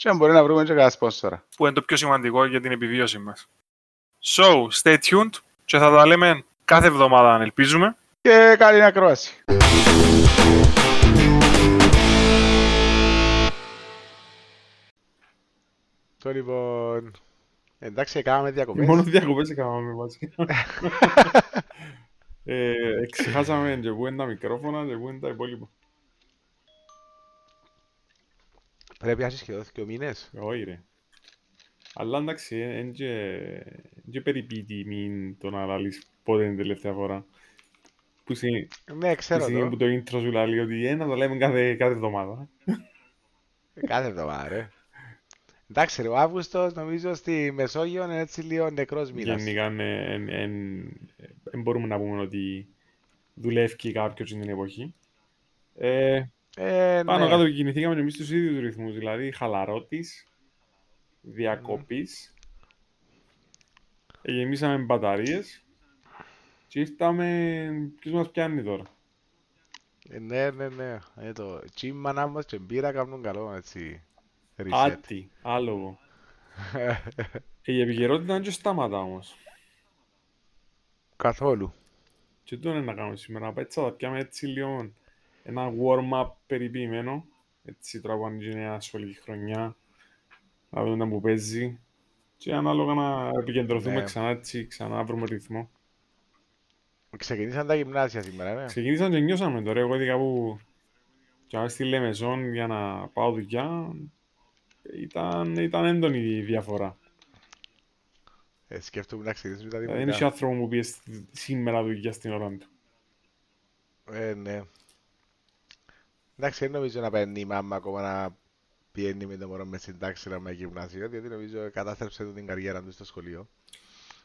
Και αν μπορεί να βρούμε και κανένα σπόνσορα. Που είναι το πιο σημαντικό για την επιβίωση μας. So, stay tuned και θα τα λέμε κάθε εβδομάδα αν ελπίζουμε. Και καλή ακρόαση. Το λοιπόν... Εντάξει, κάναμε διακοπές. Μόνο διακοπές έκαναμε μαζί. ε, εξεχάσαμε και πού είναι τα μικρόφωνα και πού είναι τα υπόλοιπα. Πρέπει να είσαι σχεδόν δύο μήνες. Όχι ρε. Αλλά εντάξει, είναι και περιποιητή το να λαλείς πότε είναι τελευταία φορά. Που είναι Ναι, ξέρω το. που το. το intro σου λέει ότι ένα το λέμε κάθε, κάθε εβδομάδα. Κάθε εβδομάδα, ρε. Εντάξει, ρε, ο Αύγουστος νομίζω στη Μεσόγειο είναι έτσι λίγο νεκρός μήνας. Γενικά δεν μπορούμε να πούμε ότι δουλεύει κάποιος στην εποχή. Ε, Ε, πάνω ναι. κάτω κινηθήκαμε και εμείς στους ίδιους ρυθμούς, δηλαδή χαλαρότης, διακοπής, γεμίσαμε μπαταρίες και ήρθαμε, ποιος μας πιάνει τώρα; Ε, ναι, ναι, ναι. Ε, το τσίμα να μας και μπύρα κάνουν καλό, έτσι. Reset. Άτι, άλογο. Ε, Η επικαιρότητα είναι και σταματά όμως. Καθόλου. Και τι είναι να κάνουμε σήμερα, έτσι θα τα πιάμε έτσι λίγο ένα warm-up περιποιημένο. Έτσι τώρα που ανοίγει η νέα σχολική χρονιά, να δούμε που παίζει. Και ανάλογα να επικεντρωθούμε Ναι. ξανά έτσι, ξανά να βρούμε ρυθμό. Ξεκινήσαν τα γυμνάσια σήμερα, ναι. Ξεκινήσαν και νιώσαμε τώρα, εγώ είδα κάπου και αν στη Λεμεσόν για να πάω δουλειά, ήταν, ήταν έντονη η διαφορά. Ε, σκέφτομαι να ξεκινήσουμε τα Δηλαδή, δεν είχε δημοτικά. άνθρωπο που πήγες στη- σήμερα δουλειά στην ώρα του. Ε, ναι. Εντάξει, δεν νομίζω να παίρνει η μάμα ακόμα να πιένει με το μωρό με στην τάξη να με γυμνάσιο, διότι νομίζω κατάστρεψε του την καριέρα του στο σχολείο.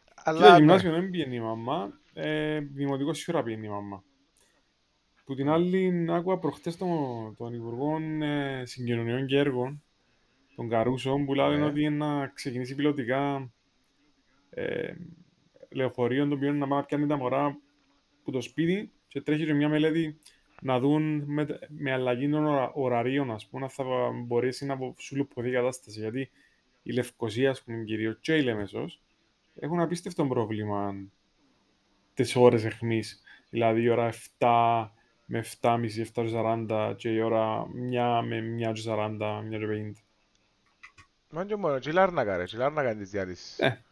Κοίτα, Αλλά, ναι. γυμνάσιο δεν πήγαινε η μαμά, ε, δημοτικό σίγουρα πήγαινε η μαμά. Που την άλλη, άκουγα προχτές τον, τον Υπουργό ε, Συγκοινωνιών και Έργων, τον Καρούσο, που λέει Ναι. ότι είναι να ξεκινήσει πιλωτικά ε, λεωφορείο, το οποίο είναι να πάει να πιάνει τα μωρά που το σπίτι και τρέχει και μια μελέτη να δουν με, με αλλαγή των ωρα, ωραρίων, ας πούμε, αν θα μπορέσει να σου λουποθεί η κατάσταση. Γιατί η Λευκοσία, ας πούμε, κυρίως, και η Λέμεσος, έχουν απίστευτο πρόβλημα τις ώρες εχμής. Δηλαδή η ώρα 7 με 7.30, 7.40 και η ώρα 1 με 1.40, 1.50. Μα και μόνο, τσιλάρνακα ρε, τσιλάρνακα είναι της διάλυσης. Ε.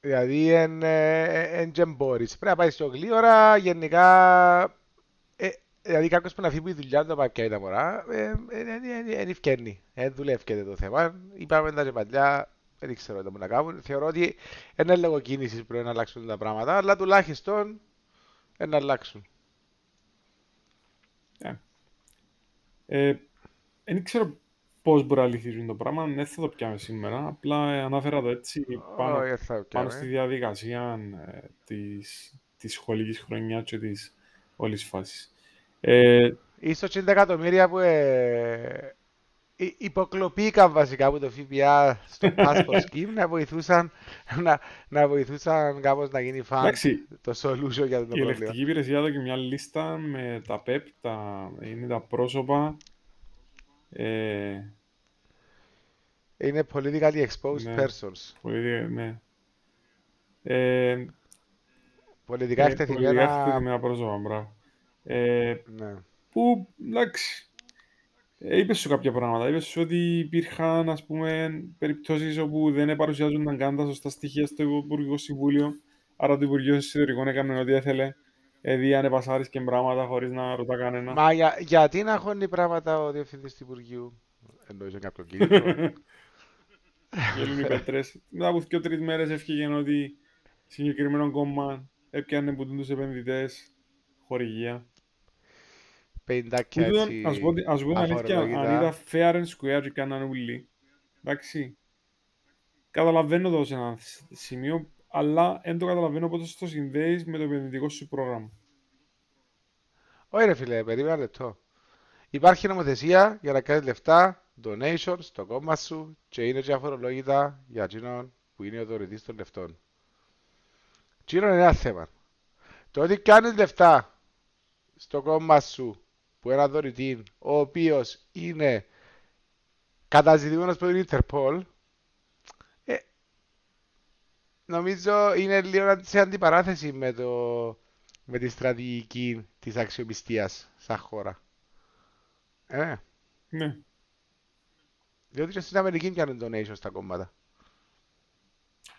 Δηλαδή, εν, ε, εν και μπορείς. Πρέπει να πάει στο γλύωρα, γενικά... Ε, δηλαδή, κάποιος που να φύγει από τη δουλειά του να πάει πιάει τα μωρά, δεν ευκαιρνεί. Δεν δουλεύκεται το θέμα. Είπαμε τα και παλιά, δεν ξέρω τι να κάνουν. Θεωρώ ότι είναι λόγω κίνησης πρέπει να αλλάξουν τα πράγματα, αλλά τουλάχιστον να αλλάξουν. Ε, δεν ξέρω πώς μπορεί να λυθεί το πράγμα, δεν θα το πιάμε σήμερα. Απλά ε, ανάφερα το έτσι πάνω, Όχι, δεν θα πάνω πιάμε. στη διαδικασία ε, της, της σχολικής χρονιάς και της όλης φάσης. Ε, Ίσως και τα εκατομμύρια που ε, υ- υποκλοπήκαν βασικά από το ΦΠΑ στο Passport Scheme να βοηθούσαν, να, να βοηθούσαν κάπως να γίνει fund εντάξει, το solution για το Η πρόβλημα. ελεκτική υπηρεσία έδωκε μια λίστα με τα ΠΕΠ, τα, είναι τα πρόσωπα. Ε, Είναι politically exposed Ναι. persons. πολύ, ναι. Ε, Πολιτικά ε, εκτεθειμένα. πολιτικά εκτεθειμένα πρόσωπα, μπράβο. Ε, Ναι. που, εντάξει, ε, είπες σου κάποια πράγματα. Είπες σου ότι υπήρχαν, ας πούμε, περιπτώσεις όπου δεν παρουσιάζονταν καν τα σωστά στοιχεία στο Υπουργικό Συμβούλιο. Άρα το Υπουργείο Εσωτερικών έκανε ό,τι έθελε. Δηλαδή ανεπασάρισκε πράγματα χωρίς να ρωτά κανένα. Μα για, γιατί να χώνει πράγματα ο Διευθυντής του Υπουργείου; Εννοείς για κάποιο κίνητρο. Γελούν οι πέτρες. Μετά από δύο-τρεις μέρες έφυγε ότι συγκεκριμένο κόμμα έπιανε που τους επενδυτές χορηγία. Πεντάκια Τούτον, έτσι ας πω, ας πω την αλήθεια, αν αφορολόγητα. είδα fair and square και κάναν ούλοι, εντάξει, καταλαβαίνω το σε ένα σ- σημείο, αλλά δεν το καταλαβαίνω πότε το συνδέεις με το επενδυτικό σου πρόγραμμα. Όχι ρε φίλε, περίμενα ένα λεπτό. Υπάρχει νομοθεσία για να κάνεις λεφτά, donation στο κόμμα σου και είναι και αφορολόγητα για εκείνον που είναι ο δωρητής των λεφτών. Εκείνο είναι ένα θέμα. Το ότι κάνεις λεφτά στο κόμμα σου που ένα δωρητή ο οποίος είναι καταζητημένος από την Interpol ε, νομίζω είναι λίγο σε αντιπαράθεση με, το, με τη στρατηγική της αξιοπιστίας σαν χώρα. Ε, Ναι. διότι και στην Αμερική κάνουν donation στα κόμματα.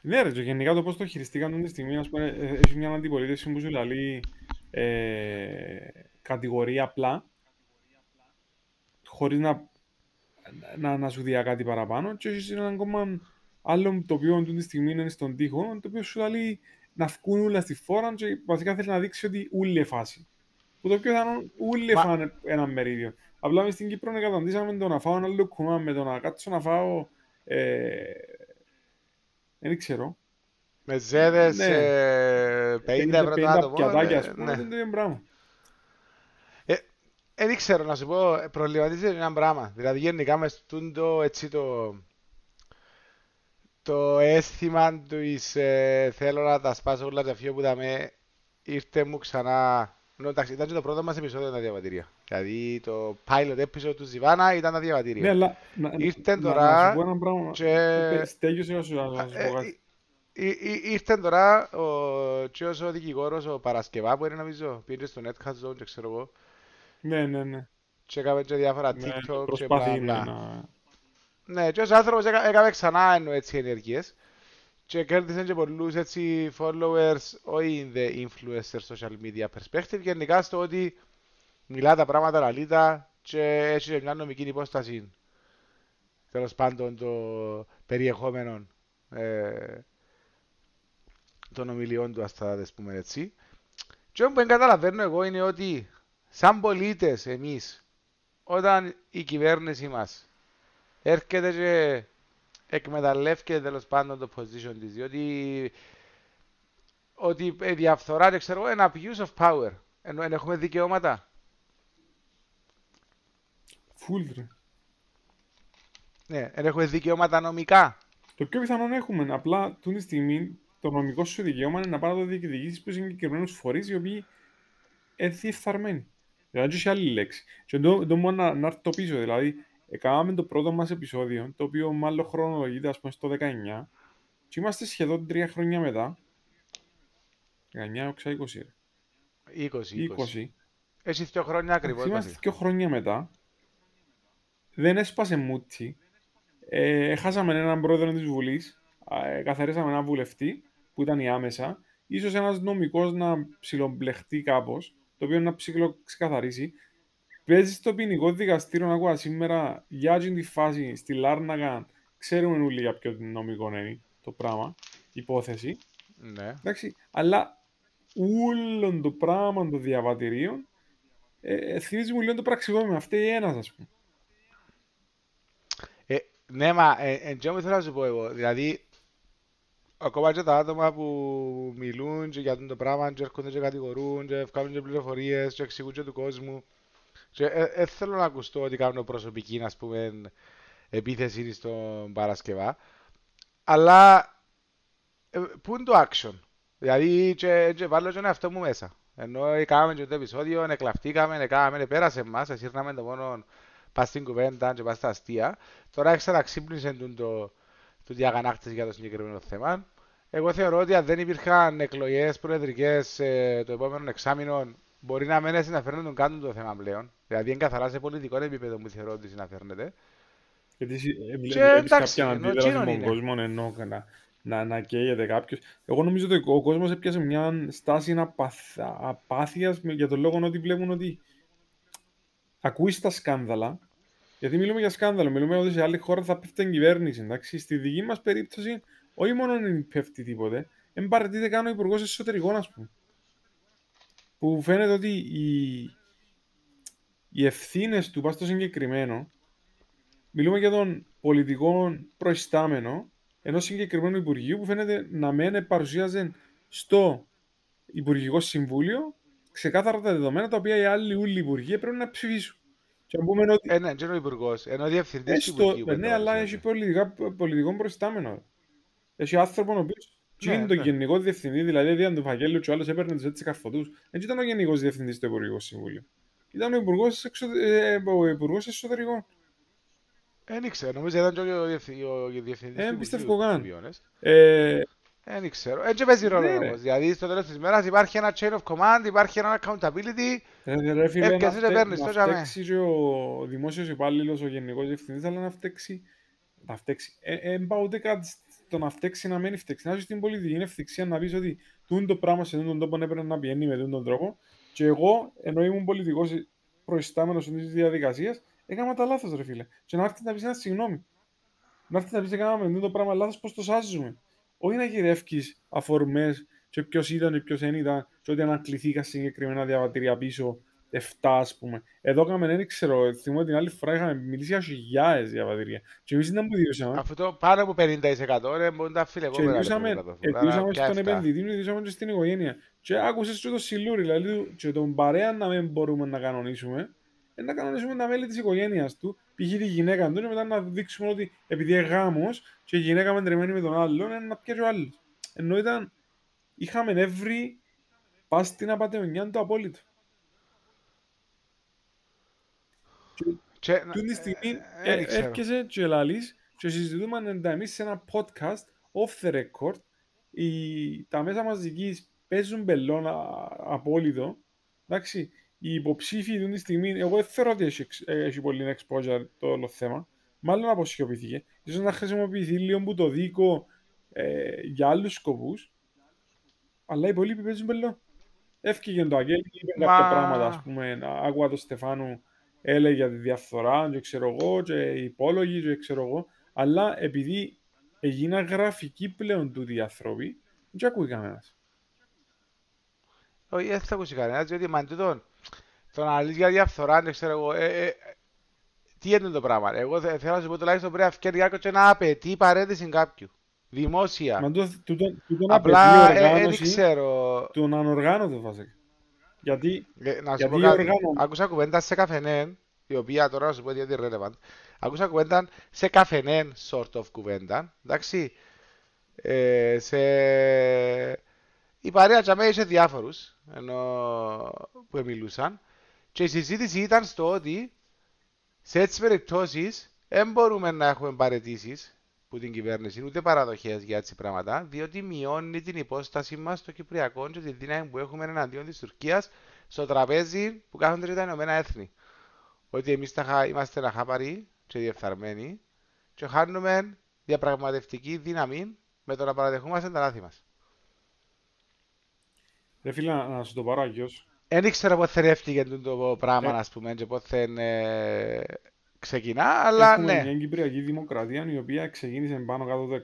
Ναι ρε, και γενικά το πώς το χειριστήκαν αυτή τη στιγμή, ας πούμε, ε, έχει μια αντιπολίτευση που σου λέει ε, κατηγορία απλά, χωρίς να, να, να σου δει κάτι παραπάνω και έχεις ένα ακόμα άλλο το οποίο αυτή τη στιγμή είναι στον τοίχο, το οποίο σου λέει να βγουν όλα στη φόρα και βασικά θέλει να δείξει ότι ούλη φάση. Που το οποίο θα είναι ούλη Μα- φάνε ένα μερίδιο. Απλά μες στην Κύπρο καταντήσαμε το να φάω ένα άλλο κουμά με το να κάτσω να φάω ε, δεν ξέρω. Με ζέδες Ναι. ε, 50 ευρώ το άτομο. πιατάκια, ε, ας πούμε, ναι. δεν είναι το ίδιο πράγμα. Δεν ξέρω να σου πω, ε, προβληματίζεται ένα πράγμα. Δηλαδή γενικά μες το έτσι το, το αίσθημα του εις, ε, θέλω να τα σπάσω όλα τα φύγω που τα με ήρθε μου ξανά. Νο, εντάξει, ήταν και το πρώτο μας επεισόδιο τα διαβατήρια. Δηλαδή το pilot episode του Ζιβάνα ήταν τα Ναι, διαβατήρια. αλλά να, Ήρθε να- τώρα να σου πω ένα πράγμα. και- Ε, Στέγιος, να σου να σου Ε, πω κάτι. Ή- ή- Ήρθε τώρα ο, και ο δικηγόρος ο Παρασκευά που είναι νομίζω, πήρε στο Netcast Zone και ξέρω εγώ Ναι, ναι, ναι. και έκαμε και διάφορα Ναι, TikTok και Προσπάθει μπλα μπλα. ναι, να... Ναι, και ως άνθρωπος έκα- έκαμε ξανά εννοώ έτσι ενεργείες και κέρδισε και πολλούς έτσι followers, όχι in the influencer social media perspective, γενικά στο ότι μιλά τα πράγματα λαλίτα και έχει και μια νομική υπόσταση. Τέλος πάντων το περιεχόμενο ε, των ομιλιών του, ας τα ας πούμε έτσι. Και όμως που δεν καταλαβαίνω εγώ είναι ότι σαν πολίτες εμείς, όταν η κυβέρνηση μας έρχεται και εκμεταλλεύεται τέλος πάντων το position της, διότι ότι η διαφθορά και ξέρω εγώ είναι abuse of power. Ενώ εν έχουμε δικαιώματα. Φουλ, ρε. Ναι, εν έχουμε δικαιώματα νομικά. Το πιο πιθανό έχουμε. Απλά τούτη τη στιγμή το νομικό σου δικαίωμα είναι να πάει να το διεκδικήσει από συγκεκριμένους φορείς οι οποίοι είναι διεφθαρμένοι. Δηλαδή, έχει άλλη λέξη. Και το, το μόνο να, να έρθω πίσω. Δηλαδή, έκαναμε το πρώτο μας επεισόδιο, το οποίο μάλλον χρονολογείται, ας πούμε, στο 19, και είμαστε σχεδόν τρία χρόνια μετά. 19, όξα 20, ρε. 20, 20. 20. Έχεις δύο χρόνια ακριβώς. Είμαστε Βασίλη. δύο χρόνια μετά. Δεν έσπασε μούτσι. Ε, χάσαμε έναν πρόεδρο της Βουλής. Ε, καθαρίσαμε έναν βουλευτή που ήταν η άμεσα. Ίσως ένας νομικός να ψιλομπλεχτεί κάπως, το οποίο να ψιλοξεκαθαρίσει. Παίζεις στο ποινικό δικαστήριο να ακούω σήμερα για αυτή τη φάση στη Λάρνακα. Ξέρουμε όλοι για ποιο νομικό είναι το πράγμα, υπόθεση. Ναι. Εντάξει, αλλά όλο το πράγμα των διαβατηρίων ε, θυμίζει μου λίγο το πραξικόπημα. Αυτή η ένας, ας πούμε. Ε, ναι, μα ε, εν τω θέλω να σου πω εγώ. Δηλαδή, ακόμα και τα άτομα που μιλούν και για το πράγμα και έρχονται και κατηγορούν και βγάλουν και πληροφορίες και εξηγούν και του κόσμου. Και ε, ε, θέλω να ακουστώ ότι κάνουν προσωπική, ας πούμε, επίθεση στον Παρασκευά. Αλλά, ε, πού είναι το action; Δηλαδή, και, και βάλω και τον εαυτό μου μέσα. Ενώ κάναμε και το επεισόδιο, εκλαφτήκαμε, έκαναμε, πέρασε μας, εσύρναμε το μόνο πας στην κουβέντα και πας στα αστεία. Τώρα ξαναξύπνησε το, το, το διαγανάκτηση για το συγκεκριμένο θέμα. Εγώ θεωρώ ότι αν δεν υπήρχαν εκλογές προεδρικές ε, το επόμενο εξάμεινο, μπορεί να μένει να φέρνουν τον κάτω το θέμα πλέον. Δηλαδή, είναι καθαρά σε πολιτικό επίπεδο που θεωρώ ότι συναφέρνεται. Γιατί εσύ ε, βλέ- Και βλέπεις εντάξει, κάποια ενώ αντίδραση εκείνον από τον είναι. κόσμο ενώ να, να, να καίγεται κάποιος. Εγώ νομίζω ότι ο κόσμος έπιασε μια στάση απαθ, απάθειας με- για τον λόγο ότι βλέπουν ότι ακούεις τα σκάνδαλα. Γιατί μιλούμε για σκάνδαλο, μιλούμε ότι σε άλλη χώρα θα πέφτει η κυβέρνηση. Εντάξει. Στη δική μας περίπτωση, όχι μόνο δεν πέφτει τίποτε, δεν παραιτείται καν ο Υπουργός Εσωτερικών, ας πούμε. Που φαίνεται ότι η, οι ευθύνες του πας στο συγκεκριμένο, μιλούμε για τον πολιτικό προϊστάμενο ενός συγκεκριμένου Υπουργείου που φαίνεται να μην παρουσίαζε στο Υπουργικό Συμβούλιο ξεκάθαρα τα δεδομένα τα οποία οι άλλοι ούλοι υπουργοί πρέπει να ψηφίσουν. Και να πούμε ότι... Ε, ναι, είναι ο υπουργός, ενώ διευθυντής του Υπουργείου. Ναι, αλλά έχει πολιτικά, πολιτικό προϊστάμενο. Έχει άνθρωπος ο οποίος ναι, είναι το ναι. γενικό διευθυντή, δηλαδή δια του φαγγέλου και ο άλλο έπαιρνε τους έτσι καρφωτούς. Δεν ήταν ο γενικός διευθυντής του Υπουργικού Συμβούλιο. Ήταν ο υπουργός εξω... ε, εσωτερικών. Δεν ήξερα, νομίζω ήταν και ο διευθυντής. Δεν πιστεύω καν. Δεν ξέρω. Έτσι παίζει ρόλο ναι, όμως. Δηλαδή στο τέλος της μέρας υπάρχει ένα chain of command, υπάρχει ένα accountability. Ρε φίλε, να, φτε, να φταίξει και ο δημόσιος υπάλληλος, ο γενικός διευθυντής, αλλά να φταίξει. Να φταίξει. Ε, πάω ούτε κάτι το να φταίξει να μένει φταίξει. Να στην πολιτική είναι ευθυξία να πεις ότι τούν το πράγμα σε τον τόπο έπρεπε να πηγαίνει με τον τρόπο και εγώ, ενώ ήμουν πολιτικός προϊστάμενος της διαδικασίας, έκανα τα λάθος ρε φίλε. Και να έρθει να πεις ένα συγγνώμη. Να έρθει να πεις έκανα το πράγμα λάθος, πώς το σάζουμε όχι να γυρεύει αφορμές και ποιος ήταν, ποιος δεν ήταν, και ότι ανακληθήκα συγκεκριμένα διαβατήρια πίσω 7 ας πούμε. Εδώ κάμε, δεν ξέρω, θυμώ την άλλη φορά είχαμε μιλήσει για χιλιάδες διαβατήρια. Και εμείς δεν μου Αυτό πάνω από 50% ρε, μπορεί να φιλεγόμενα. Και εντύσαμε στον επενδυτή, εντύσαμε και στην οικογένεια. Και άκουσες και το σιλούρι, δηλαδή και τον παρέα να μην μπορούμε να κανονίσουμε, να κανονίσουμε τα μέλη της οικογένειας του, π.χ. τη γυναίκα του, και μετά να δείξουμε ότι επειδή είναι γάμος και η γυναίκα μεντρεμένη με τον άλλον, είναι να πιάσει ο άλλος. Ενώ ήταν, είχαμε εύρη πας στην απαταιωνιά του απόλυτο. Και, Τούτη τη στιγμή ε, ε, ε, έρχεσαι και λαλείς και συζητούμε εμείς σε ένα podcast off the record οι, τα μέσα μαζικής παίζουν μπελόν απόλυτο εντάξει οι υποψήφοι αυτή τη στιγμή, εγώ δεν θεωρώ ότι έχει, έχει πολύ exposure το όλο θέμα. Μάλλον αποσιωπήθηκε. σω να χρησιμοποιηθεί λίγο που το δίκο ε, για άλλους σκοπούς. Αλλά οι υπόλοιποι παίζουν πελό. Έφυγε το Αγγέλη, είπε Μα... κάποια πράγματα, ας πούμε, άκουγα το Στεφάνου έλεγε για τη διαφθορά, και ξέρω εγώ, και οι υπόλογοι, και ξέρω εγώ. Αλλά επειδή έγιναν γραφικοί πλέον τούτοι οι άνθρωποι, δεν ακούει κανένα. Όχι, δεν θα ακούσει κανένας, διότι με τούτον το να αναλύσει για διαφθορά, δεν ξέρω εγώ. Ε, ε, τι είναι το πράγμα. Εγώ θέλω να σου πω τουλάχιστον πρέπει να φτιάξει κάποιος και να απαιτεί παρέτηση κάποιου. Δημόσια. Μα το, το, το, το Απλά δεν ε, ξέρω. Τον ανοργάνωτο βασικά. Γιατί, ε, να σου πω κάτι. Άκουσα κουβέντας σε καφενέν, η οποία τώρα να σου πω γιατί είναι relevant. Άκουσα κουβέντα σε καφενέν sort of κουβέντα. Εντάξει. Ε, σε... Η παρέα τζαμέ είχε διάφορους ενώ που μιλούσαν. Και η συζήτηση ήταν στο ότι σε έτσι περιπτώσεις δεν μπορούμε να έχουμε παρετήσεις που την κυβέρνηση, ούτε παραδοχές για έτσι πράγματα, διότι μειώνει την υπόσταση μας στο Κυπριακό και τη δύναμη που έχουμε εναντίον της Τουρκίας στο τραπέζι που κάθονται τα Ηνωμένα Έθνη. Ότι εμείς είμαστε ένα χάπαροι και διεφθαρμένοι και χάνουμε διαπραγματευτική δύναμη με το να παραδεχόμαστε τα λάθη μας. Ρε φίλε, να σου το πάρω αγιώς. Δεν ήξερα πότε ρεύτηκε το πράγμα, ε. ας πούμε, και πότε ε, ξεκινά, αλλά Έχουμε ναι. μια Κυπριακή Δημοκρατία η οποία ξεκίνησε πάνω κάτω το 60.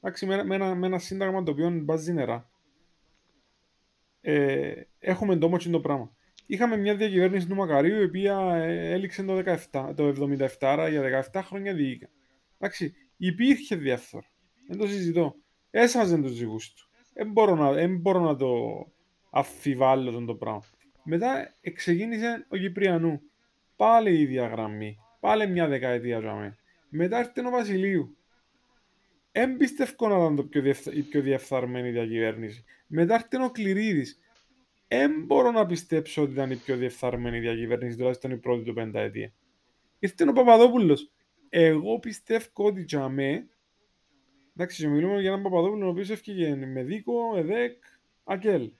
Εντάξει, με, με, ένα, με ένα σύνταγμα το οποίο μπάζει νερά. Ε, έχουμε το όμως το πράγμα. Είχαμε μια διακυβέρνηση του Μακαρίου η οποία ε, έληξε το, 17, το 77, άρα για 17 χρόνια διοίκα. Εντάξει, υπήρχε διαφθορά. Δεν το συζητώ. Έσαζε τους ζυγού του. Δεν μπορώ, να, μπορώ να το αφιβάλλω τον το πράγμα. Μετά ξεκίνησε ο Κυπριανού. Πάλι η ίδια γραμμή. Πάλι μια δεκαετία για Μετά έρθει ο Βασιλείου. Δεν πιστεύω να ήταν το πιο διεφθα... η πιο διεφθαρμένη διακυβέρνηση. Μετά έρθει ο Κληρίδης. Δεν μπορώ να πιστέψω ότι ήταν η πιο διεφθαρμένη διακυβέρνηση, τουλάχιστον η πρώτη του πενταετία. Ήρθε ο Παπαδόπουλος. Εγώ πιστεύω ότι για μέ, εντάξει, μιλούμε για έναν Παπαδόπουλο ο οποίος έφυγε με δίκο, ΕΔΕΚ, ΑΚΕΛ.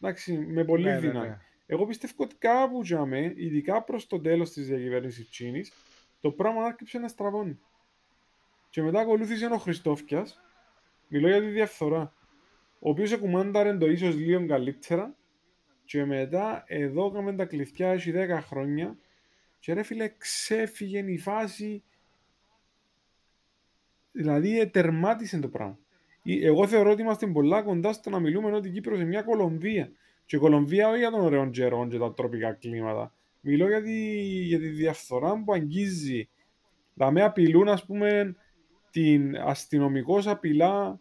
Εντάξει, με πολύ ναι, ναι δύναμη. Ναι, ναι. Εγώ πιστεύω ότι κάπου για με, ειδικά προς το τέλος της διακυβέρνησης Τσίνης, το πράγμα άρχισε να στραβώνει. Και μετά ακολούθησε ο Χριστόφια, μιλώ για τη διαφθορά, ο οποίος εκουμάνταρε το ίσως λίγο καλύτερα, και μετά εδώ έκαμε τα κλειδιά έχει 10 χρόνια, και ρε φίλε, ξέφυγε η φάση. Δηλαδή, τερμάτισε το πράγμα. Εγώ θεωρώ ότι είμαστε πολλά κοντά στο να μιλούμε ότι η Κύπρος είναι μια Κολομβία. Και η Κολομβία όχι για τον ωραίο τζερό και τα τροπικά κλίματα. Μιλώ για τη, για τη διαφθορά που αγγίζει. με απειλούν, ας πούμε, την αστυνομικός απειλά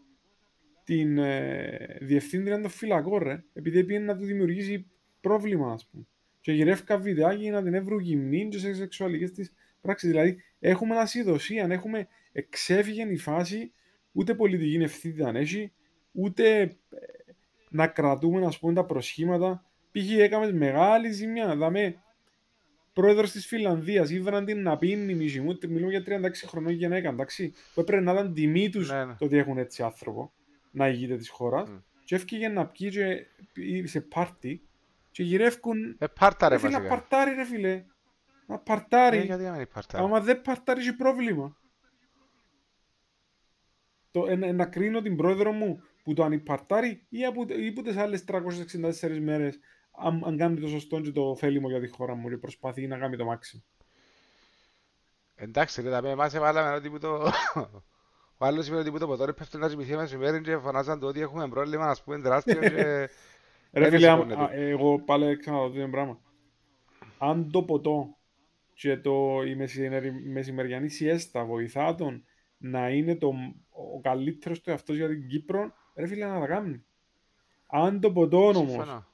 την ε, διευθύντρια των φυλακών, ρε, επειδή πήγαινε να του δημιουργήσει πρόβλημα, ας πούμε. Και γυρεύκα βιντεάκι να την έβρου γυμνή και σε σεξουαλικές της πράξεις. Δηλαδή, έχουμε ασυδοσία, έχουμε εξέφυγε η φάση, ούτε πολιτική ευθύνη δεν έχει, ούτε ε, να κρατούμε, ας πούμε, τα προσχήματα. Π.χ. έκαμε μεγάλη ζημιά, δαμε πρόεδρος της Φιλανδίας, ήβραν την να πίνει μισή μου, μιλούμε για 36 χρονών γυναίκα, εντάξει, που έπρεπε να ήταν τιμή τους ναι, ναι. το ότι έχουν έτσι άνθρωπο να ηγείται της χώρας. Mm. Και έφυγε να πιει και σε πάρτι και γυρεύκουν. Ε, πάρτα ρε, φίλε, να παρτάρει ρε φίλε. Να παρτάρει. Ε, γιατί να παρτάρει; Άμα δεν παρτάρει έχει πρόβλημα. Το, ε, να κρίνω την πρόεδρο μου που το ανυπαρτάρει ή από, ή από τις άλλες 364 μέρες αν, αν κάνει το σωστό και το ωφέλιμο για τη χώρα μου και προσπαθεί να κάνει το μάξιμο. Εντάξει, ρε, τα με εμάς έβαλαμε ότι που το... Ο άλλος είπε ότι που το ποτόρι πέφτει να τσιμηθεί μέσα μέρη και φωνάζαν το ότι έχουμε πρόβλημα, ας πούμε, τεράστιο και... Ρε φίλε, εγώ πάλι ξαναδώ το πράγμα. Αν το ποτό και το, η μεσημεριανή σιέστα βοηθά τον να είναι το, ο καλύτερος του εαυτός για την Κύπρο, ρε φίλε να τα κάνει. Αν το ποτό όμως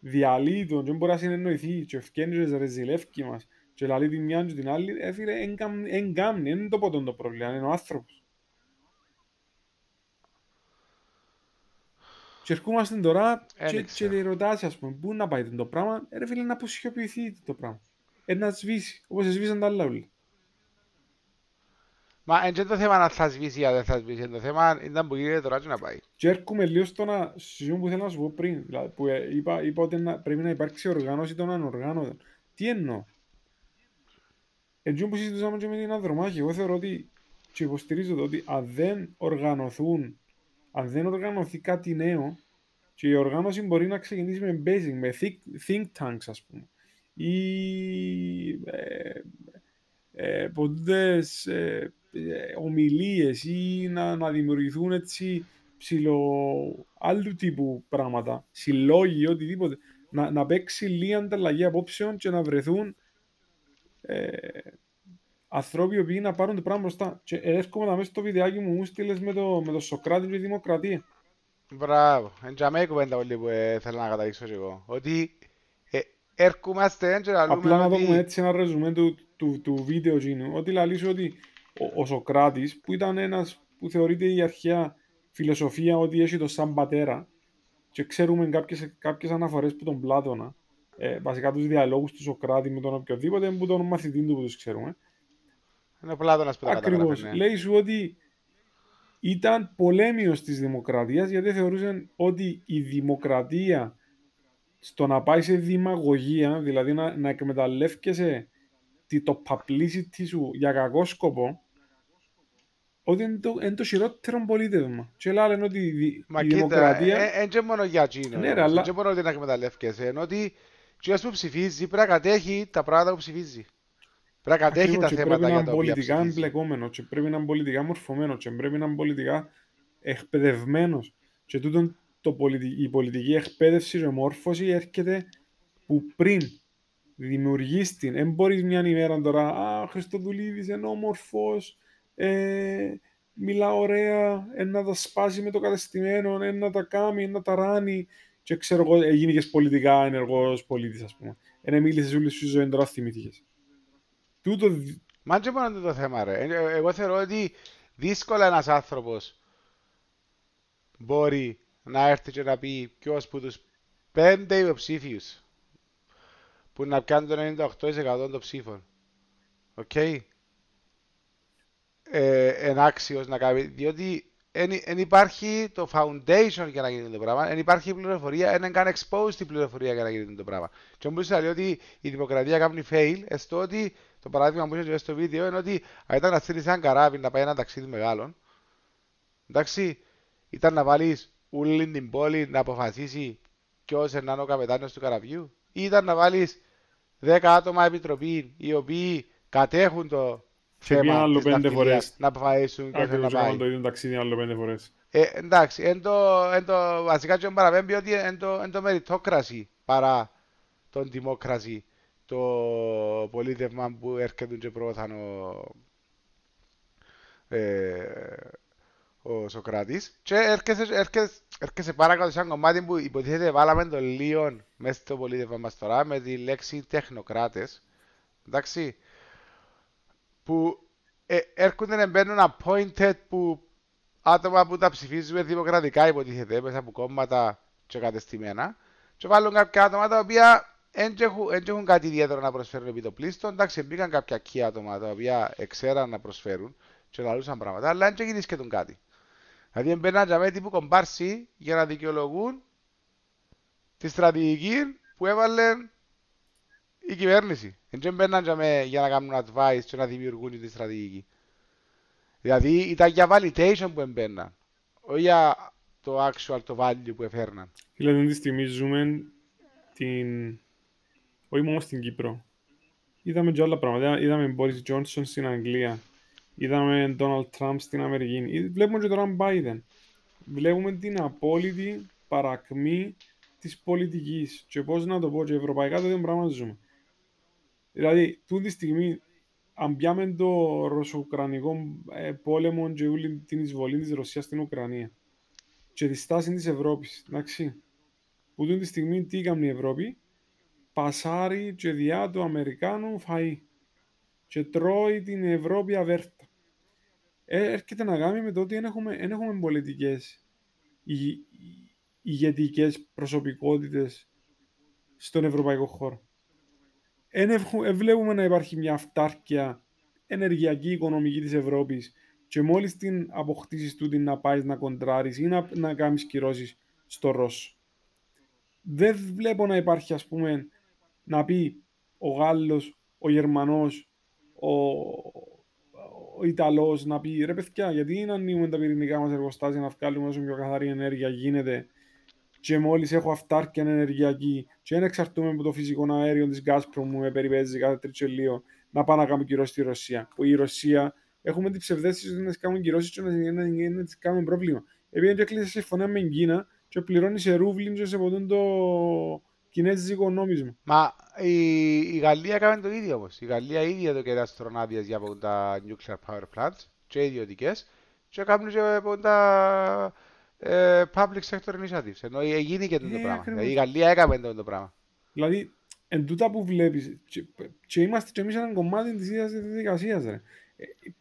διαλύει τον και μπορεί να συνεννοηθεί και ευκένει και ρεζιλεύκει μας και λαλεί την μια και την άλλη, ρε φίλε, εν κάμνει, είναι το ποτό το πρόβλημα, είναι ο άνθρωπος. Και ερχόμαστε τώρα και, και ρωτάς, ας πούμε, πού να πάει το πράγμα, ρε φίλε, να αποσιοποιηθεί το πράγμα. Ε, να σβήσει, όπως σβήσαν τα άλλα όλα. Μα είναι το θέμα να θα σβήσει ή δεν θα σβήσει. Το θέμα ήταν που γίνεται τώρα και να πάει. Και έρχομαι λίγο στο να, στο που θέλω να σου πω πριν. Δηλαδή, που ε, είπα, είπα ότι να, πρέπει να υπάρξει οργάνωση των ανοργάνωτων. Τι εννοώ; Έτσι που συζητούσαμε και με την Ανδρομάχη, εγώ θεωρώ ότι και υποστηρίζω το ότι αν δεν οργανωθούν, αν δεν οργανωθεί κάτι νέο, και η οργάνωση μπορεί να ξεκινήσει με basic, με think, think tanks ας πούμε, ή ε, ε, ποντές, ε, ε, ομιλίες ή να, να δημιουργηθούν έτσι ψηλο άλλου τύπου πράγματα, συλλόγοι, οτιδήποτε. Να, να παίξει λίγα ανταλλαγή απόψεων και να βρεθούν ε, ανθρώποι που να πάρουν το πράγμα μπροστά. Και έρχομαι να μέσα στο βιντεάκι μου, μου στείλες με το, με το Σοκράτη και τη Δημοκρατία. Μπράβο, εν τζαμέ κουβέντα πολύ που ε, θέλω να καταλήξω και εγώ. Ότι ε, έρχομαστε και να Απλά να δούμε έτσι ένα ρεζουμέ του, του, του βίντεο γίνου. Ότι λαλήσω ότι ο, ο Σοκράτης που ήταν ένας που θεωρείται η αρχαία φιλοσοφία ότι έχει το σαν πατέρα και ξέρουμε κάποιες, κάποιες αναφορές που τον Πλάτωνα ε, βασικά τους διαλόγους του Σοκράτη με τον οποιοδήποτε που τον μαθητή του που τους ξέρουμε είναι ο Πλάτωνας που τα Ακριβώς. Ναι. Λέει σου ότι ήταν πολέμιος της δημοκρατίας γιατί θεωρούσαν ότι η δημοκρατία στο να πάει σε δημαγωγία, δηλαδή να, να εκμεταλλεύκεσαι το publicity σου για κακό σκοπό, ότι είναι το, είναι το χειρότερο πολίτευμα. Και λένε ότι η, Μα η κοίτα, δημοκρατία... Δεν ε, ε, μόνο για εκείνο. Ναι, αλλά... Δεν μόνο ότι να εκμεταλλεύκεσαι. Είναι ότι ο που ψηφίζει πρέπει να κατέχει τα πράγματα που ψηφίζει. Πρέπει να κατέχει τα θέματα για τα οποία πολιτικά εμπλεκόμενος και πρέπει να είναι πολιτικά μορφωμένος και πρέπει να είναι πολιτικά εκπαιδευμένος. Και τούτο το πολιτι... η πολιτική εκπαίδευση και μόρφωση έρχεται που πριν δημιουργείς την. Δεν μπορείς μια ημέρα τώρα, α, Χριστοδουλίδης είναι όμορφος, ε, μιλά ωραία, να τα σπάσει με το κατεστημένο, να τα κάνει, να τα ράνει και ξέρω εγώ, έγινε και πολιτικά ενεργός πολίτης, ας πούμε. Ένα μίλησες όλη σου ζωή, τώρα θυμήθηκες. Τούτο... Μα και μόνο το θέμα, ρε. Ε, εγώ θεωρώ ότι δύσκολα ένας άνθρωπος μπορεί να έρθει και να πει ποιος που τους πέντε υποψήφιους που να πιάνουν το 98% των ψήφων. Ok. Okay. Ε, να κάνει, διότι δεν υπάρχει το foundation για να γίνει το πράγμα, δεν υπάρχει η πληροφορία, δεν καν exposed η πληροφορία για να γίνει το πράγμα. Και όμως λέει ότι η δημοκρατία κάνει fail, εστώ ότι το παράδειγμα που είχε στο βίντεο είναι ότι αν ήταν να στείλεις ένα καράβι να πάει ένα ταξίδι μεγάλο, εντάξει, ήταν να βάλεις όλη την πόλη να αποφασίσει ποιος είναι ο καπετάνιος του καραβιού, ή ήταν να βάλεις 10 άτομα επιτροπή οι οποίοι κατέχουν το και θέμα άλλο πέντε φορές. να αποφασίσουν και να πάει. το ίδιο ταξίδι άλλο πέντε φορές. Ε, εντάξει, εν το, εν το, βασικά και παραπέμπει ότι είναι το, εν το μεριτόκραση παρά τον δημόκραση. το πολίτευμα που έρχεται και προώθαν ο, ε, ο Σοκράτης και έρχεσαι, έρχεσαι, έρχεσαι πάρα κάτω σε ένα κομμάτι που υποτίθεται βάλαμε το λίγο μέσα στο πολίτευμα μας τώρα με τη λέξη τεχνοκράτες εντάξει που ε, έρχονται να μπαίνουν appointed που άτομα που τα ψηφίζουμε δημοκρατικά υποτίθεται μέσα από κόμματα και κατεστημένα και βάλουν κάποια άτομα τα οποία δεν έχουν κάτι ιδιαίτερο να προσφέρουν επί το πλήστο. Εντάξει, μπήκαν κάποια κey άτομα τα οποία εξέραν να προσφέρουν και λαλούσαν πράγματα, αλλά δεν γίνει και τον κάτι. Δηλαδή μπαίναν για τύπου κομπάρσι για να δικαιολογούν τη στρατηγική που έβαλε η κυβέρνηση. Δεν μπαίναν για να κάνουν advice και να δημιουργούν τη στρατηγική. Δηλαδή ήταν για validation που έμπαιναν, όχι για το actual, το value που έφερναν. Δηλαδή της στιγμή ζούμε την... όχι μόνο στην Κύπρο. Είδαμε και άλλα πράγματα. Είδαμε Boris Johnson στην Αγγλία. Είδαμε Donald Trump στην Αμερική. Βλέπουμε και τώρα Biden. Βλέπουμε την απόλυτη παρακμή της πολιτικής. Και πώς να το πω, και ευρωπαϊκά το ίδιο πράγμα ζούμε. Δηλαδή, τούτη στιγμή αν πιάμε το ρωσο-ουκρανικό ε, πόλεμο και όλη την εισβολή της Ρωσίας στην Ουκρανία και τη στάση της Ευρώπης, εντάξει, που τη στιγμή τι έκανε η Ευρώπη, πασάρει και διά του Αμερικάνου φαΐ και τρώει την Ευρώπη αβέρτα. Ε, έρχεται να κάνει με το ότι δεν έχουμε, έχουμε πολιτικές ηγετικές προσωπικότητες στον ευρωπαϊκό χώρο δεν βλέπουμε να υπάρχει μια αυτάρκεια ενεργειακή, οικονομική της Ευρώπης και μόλις την αποκτήσεις του να πάεις να κοντράρεις ή να, να κάνεις κυρώσεις στο Ρώσο. Δεν βλέπω να υπάρχει ας πούμε να πει ο Γάλλος, ο Γερμανός, ο, ο Ιταλός να πει ρε παιδιά γιατί να ανοίγουμε τα πυρηνικά μας εργοστάσια να βγάλουμε όσο πιο καθαρή ενέργεια γίνεται και μόλις έχω αυτάρκεια ενεργειακή και δεν εξαρτούμε από το φυσικό αέριο της Gazprom μου με περιπέζει κάθε τριτσελίο να πάω να κάνω κυρώσεις στη Ρωσία. Που η Ρωσία έχουμε την ψευδέστηση ότι να της κάνουμε κυρώσεις και να, να, να, να της κάνουμε πρόβλημα. Επειδή έκλεισε συμφωνία με την Κίνα και πληρώνει σε ρούβλιν και σε ποτούν το κινέζικο νόμισμα. Μα η, η Γαλλία έκανε το ίδιο όμως. Η Γαλλία ήδη εδώ και αστρονάβιες για τα nuclear power plants και ιδιωτικές και κάνουν και τα ε, public sector initiatives. Ενώ έγινε και το ε, πράγμα. Δηλαδή, η Γαλλία έκαμε το πράγμα. Δηλαδή, εν τούτα που βλέπεις, και, και, είμαστε και εμείς ένα κομμάτι της ίδιας διαδικασίας. Ε,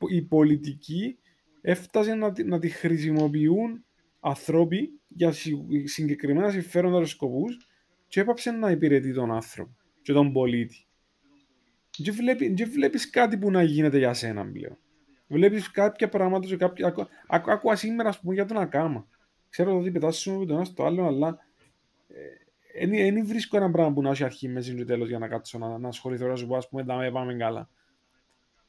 η πολιτική έφτασε να, να τη χρησιμοποιούν ανθρώποι για συγκεκριμένα συμφέροντα και σκοπούς και έπαψε να υπηρετεί τον άνθρωπο και τον πολίτη. Δεν βλέπει, βλέπεις κάτι που να γίνεται για σένα πλέον. Βλέπεις κάποια πράγματα και κάποια... Άκουα σήμερα, ας πούμε, για τον Ακάμα. Ξέρω ότι πετάσουμε το ένα στο άλλο, αλλά δεν ε, βρίσκω ένα πράγμα που να έχει αρχή, μέση και τέλος για να κάτσω να, να ασχοληθώ, να σου πω, ας πούμε, τα πάμε καλά.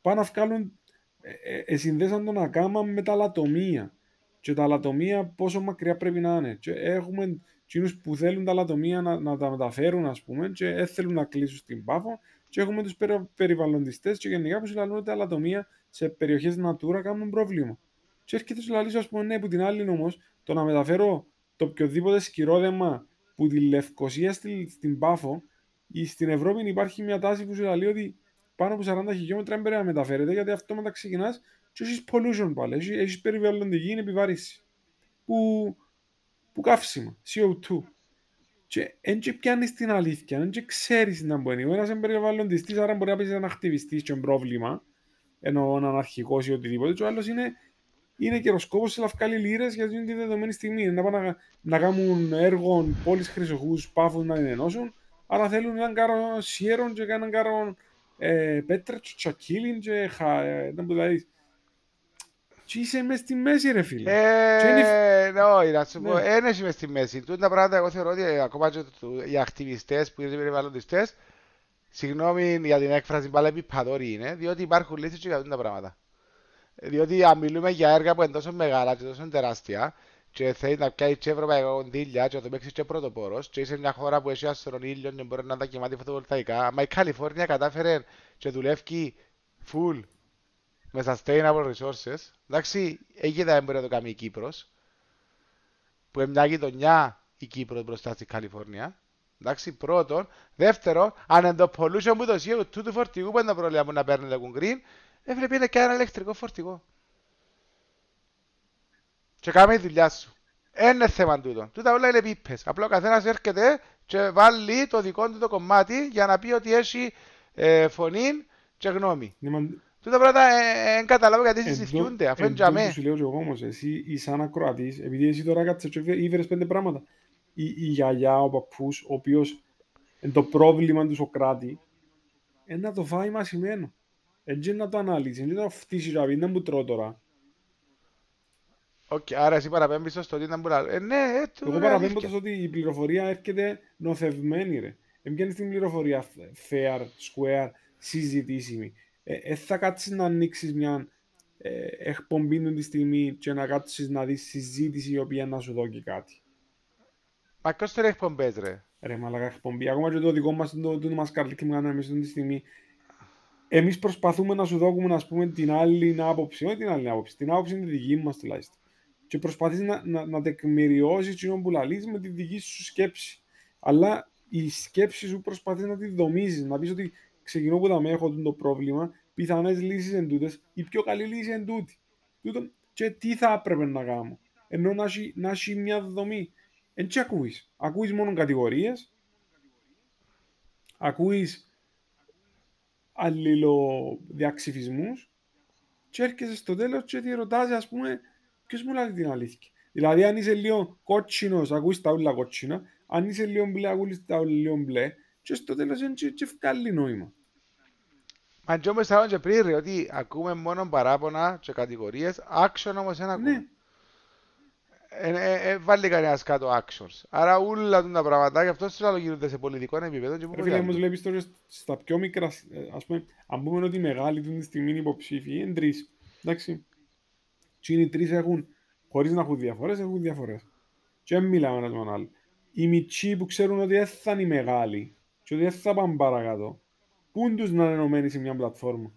Πάνε να βγάλουν, ε, ε, ε, συνδέσαν τον ακάμα με τα λατομεία. Και τα λατομεία πόσο μακριά πρέπει να είναι. Και έχουμε εκείνους που θέλουν τα λατομεία να, να τα μεταφέρουν, ας πούμε, και δεν θέλουν να κλείσουν στην πάφο. Και έχουμε τους περιβαλλοντιστές και γενικά που συλλαλούν ότι τα λατομεία σε περιοχές Natura κάνουν πρόβλημα. Και έρχεται σου λαλείς, ας πούμε, ναι, που την άλλη όμως, το να μεταφέρω το οποιοδήποτε σκυρόδεμα που τη Λευκοσία στην, στην Πάφο ή στην Ευρώπη υπάρχει μια τάση που σου λέει ότι πάνω από 40 χιλιόμετρα δεν πρέπει να μεταφέρεται γιατί αυτό μετά ξεκινάς και έχει pollution πάλι, έχει, έχεις περιβαλλοντική επιβάρηση που, που καύσιμα, CO2. Και δεν πιάνεις την αλήθεια, δεν ξέρεις να μπορεί. Ο ένας είναι περιβαλλοντιστής, άρα μπορεί να πεις ένα ακτιβιστή και πρόβλημα, ενώ έναν αρχικός ή οτιδήποτε. Και ο άλλος είναι είναι καιροσκόπο σε λαυκάλει λίρε γιατί είναι τη δεδομένη στιγμή. Να πάνε να, να κάνουν έργο πόλει χρυσοχούς, πάφου να ενώσουν, αλλά θέλουν έναν κάρο σιέρον και έναν κάρο ε, πέτρα, τσακίλιν και χα, ε, να που δηλαδή. Τι είσαι μες στη μέση ρε φίλε. Ε, ναι, όχι, να σου πω, δεν είσαι μες στη μέση. Τούτα τα πράγματα εγώ θεωρώ ότι ακόμα και οι ακτιβιστές που είναι περιβαλλοντιστές, συγγνώμη για την έκφραση, πάλι επιπαδόροι είναι, διότι υπάρχουν λύσεις και για τα πράγματα. Διότι αν μιλούμε για έργα που είναι τόσο μεγάλα και τόσο τεράστια και θέλει να πιάσει και ευρωπαϊκά κονδύλια και να το παίξεις και πρωτοπόρος και είσαι μια χώρα που έχει άστερον ήλιο και μπορεί να δακιμάται φωτοβολταϊκά. Μα η Καλιφόρνια κατάφερε και δουλεύει full με sustainable resources. Εντάξει, έγινε δεν μπορεί να το κάνει η Κύπρος που είναι μια γειτονιά η Κύπρος μπροστά στη Καλιφόρνια. Εντάξει, πρώτον. Δεύτερον, αν εν το pollution που το σίγουρο του φορτηγού που είναι το πρόβλημα που να παίρνει το κουγκρίν, έπρεπε να κάνει ένα ηλεκτρικό φορτηγό. Και κάμε τη δουλειά σου. Είναι θέμα τούτο. Τούτα όλα είναι πίπες. Απλά ο καθένας έρχεται και βάλει το δικό του το κομμάτι για να πει ότι έχει ε, φωνή και γνώμη. Ναι, Τούτα πράγματα δεν ε, καταλάβω γιατί συζητιούνται, αφού είναι για μέ. Σου λέω και εγώ όμως, εσύ είσαι σαν ακροατής, επειδή εσύ τώρα κάτσε και ήφερες πέντε πράγματα. Η, η γιαγιά, ο παππούς, ο οποίος είναι το πρόβλημα του Σοκράτη, είναι να το φάει μασημένο. Έτσι να το αναλύσεις, έτσι να το φτύσεις ραβί, δεν μου τρώω τώρα. Okay, άρα εσύ παραπέμπεις στο ότι ήταν που Ε, ναι, έτσι. Εγώ παραπέμπω στο ότι η πληροφορία έρχεται νοθευμένη, ρε. Εμπιάνει στην πληροφορία fair, square, συζητήσιμη. Ε, ε, θα κάτσεις να ανοίξεις μια ε, εκπομπή τη στιγμή και να κάτσεις να δεις συζήτηση η οποία να σου δώσει κάτι. Μα ποιο θέλει εκπομπές, ρε. Ρε, μαλακά εκπομπή. Ακόμα και το δικό μας το, το, το καρλίκι που κάνουμε εμείς τη στιγμή. Εμείς προσπαθούμε να σου δώσουμε να πούμε, την άλλη άποψη. Όχι την άλλη άποψη. Την άποψη είναι τη δική μας τουλάχιστον. Και προσπαθείς να, να, να τεκμηριώσεις τι που λαλείς με τη δική σου σκέψη. Αλλά η σκέψη σου προσπαθεί να τη δομήσεις. Να πεις ότι ξεκινώ που θα με έχω το πρόβλημα, πιθανές λύσεις εν τούτες, η πιο καλή λύση εν τούτη. Τούτο, και τι θα έπρεπε να κάνω. Ενώ να έχει, να έχει μια δομή. Εν τι ακούεις. Ακούεις μόνο κατηγορίες, ακούεις αλληλοδιαξυφισμούς και έρχεσαι στο τέλος και τη ρωτάς, ας πούμε, ποιος μου λέει την αλήθεια. Δηλαδή, αν είσαι λίγο κότσινος, ακούεις τα όλα κότσινα, αν είσαι λίγο μπλε, ακούεις τα όλα λίγο μπλε, και στο τέλος είναι και, και βγάλει νόημα. Μα και όμως θα και πριν ρε, ότι ακούμε μόνο παράπονα και κατηγορίες, action όμως δεν ακούμε. Ναι. Ε, ε, ε, βάλει κανένας κάτω actions. Άρα όλα τα πράγματα, και αυτός σου γίνονται σε πολιτικό επίπεδο. Και Ρε φίλε, όμως βλέπεις τώρα στα πιο μικρά, ας πούμε, αν πούμε ότι οι μεγάλοι του τη στιγμή υποψήφοι είναι τρεις. Εντάξει. Και οι τρεις έχουν, χωρίς να έχουν διαφορές, έχουν διαφορές. Και δεν μιλάμε ένας με τον άλλο. Οι μητσοί που ξέρουν ότι δεν θα είναι οι μεγάλοι, και ότι δεν θα πάνε παρακάτω. Πού τους να είναι ενωμένοι σε μια πλατφόρμα;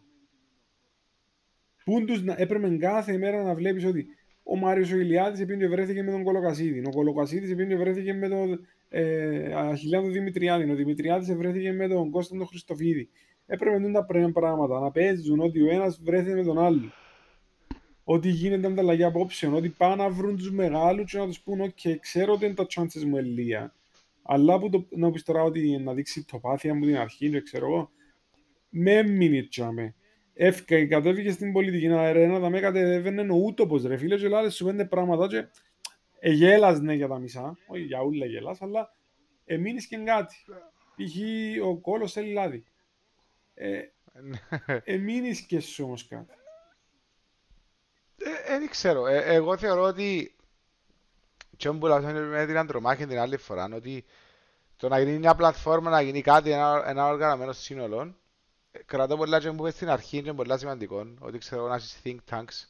Πού τους να... Έπρεπε κάθε μέρα να βλέπεις ότι ο Μάριος ο Ηλιάδης επειδή βρέθηκε με τον Κολοκασίδη. Ο Κολοκασίδης επειδή βρέθηκε με τον ε, Αχιλιάδο Δημητριάδη. Ο Δημητριάδης βρέθηκε με τον Κώσταντο Χριστοφίδη. Έπρεπε να τα πράγματα να παίζουν ότι ο ένας βρέθηκε με τον άλλο. Ότι γίνεται ανταλλαγή απόψεων, ότι πάνε να βρουν τους μεγάλους και να τους πούν «ΟΚ, ξέρω ότι είναι τα chances μου ελία». Αλλά που το, να πεις τώρα ότι να δείξει το πάθεια μου την αρχή και ξέρω εγώ, με μείνει τσάμε. Εύκα, κατέβηκες στην πολιτική να ρένα, θα με κατεβαίνε ο ούτωπος ρε φίλε και λάδες σου πέντε πράγματα και εγέλας ναι για τα μισά, όχι για ούλα γελάς, αλλά εμείνεις και κάτι. Π.χ. ο κόλος θέλει λάδι. Ε, εμείνεις και σου όμως κάτι. Δεν ε, ξέρω. Ε, εγώ θεωρώ ότι και που με την αντρομάχη την άλλη φορά ότι το να γίνει μια πλατφόρμα, να γίνει κάτι, ένα, ένα οργανωμένο σύνολο, ε, κρατώ πολλά και μου είπες στην αρχή είναι πολλά σημαντικό, ότι ξέρω να έχεις think tanks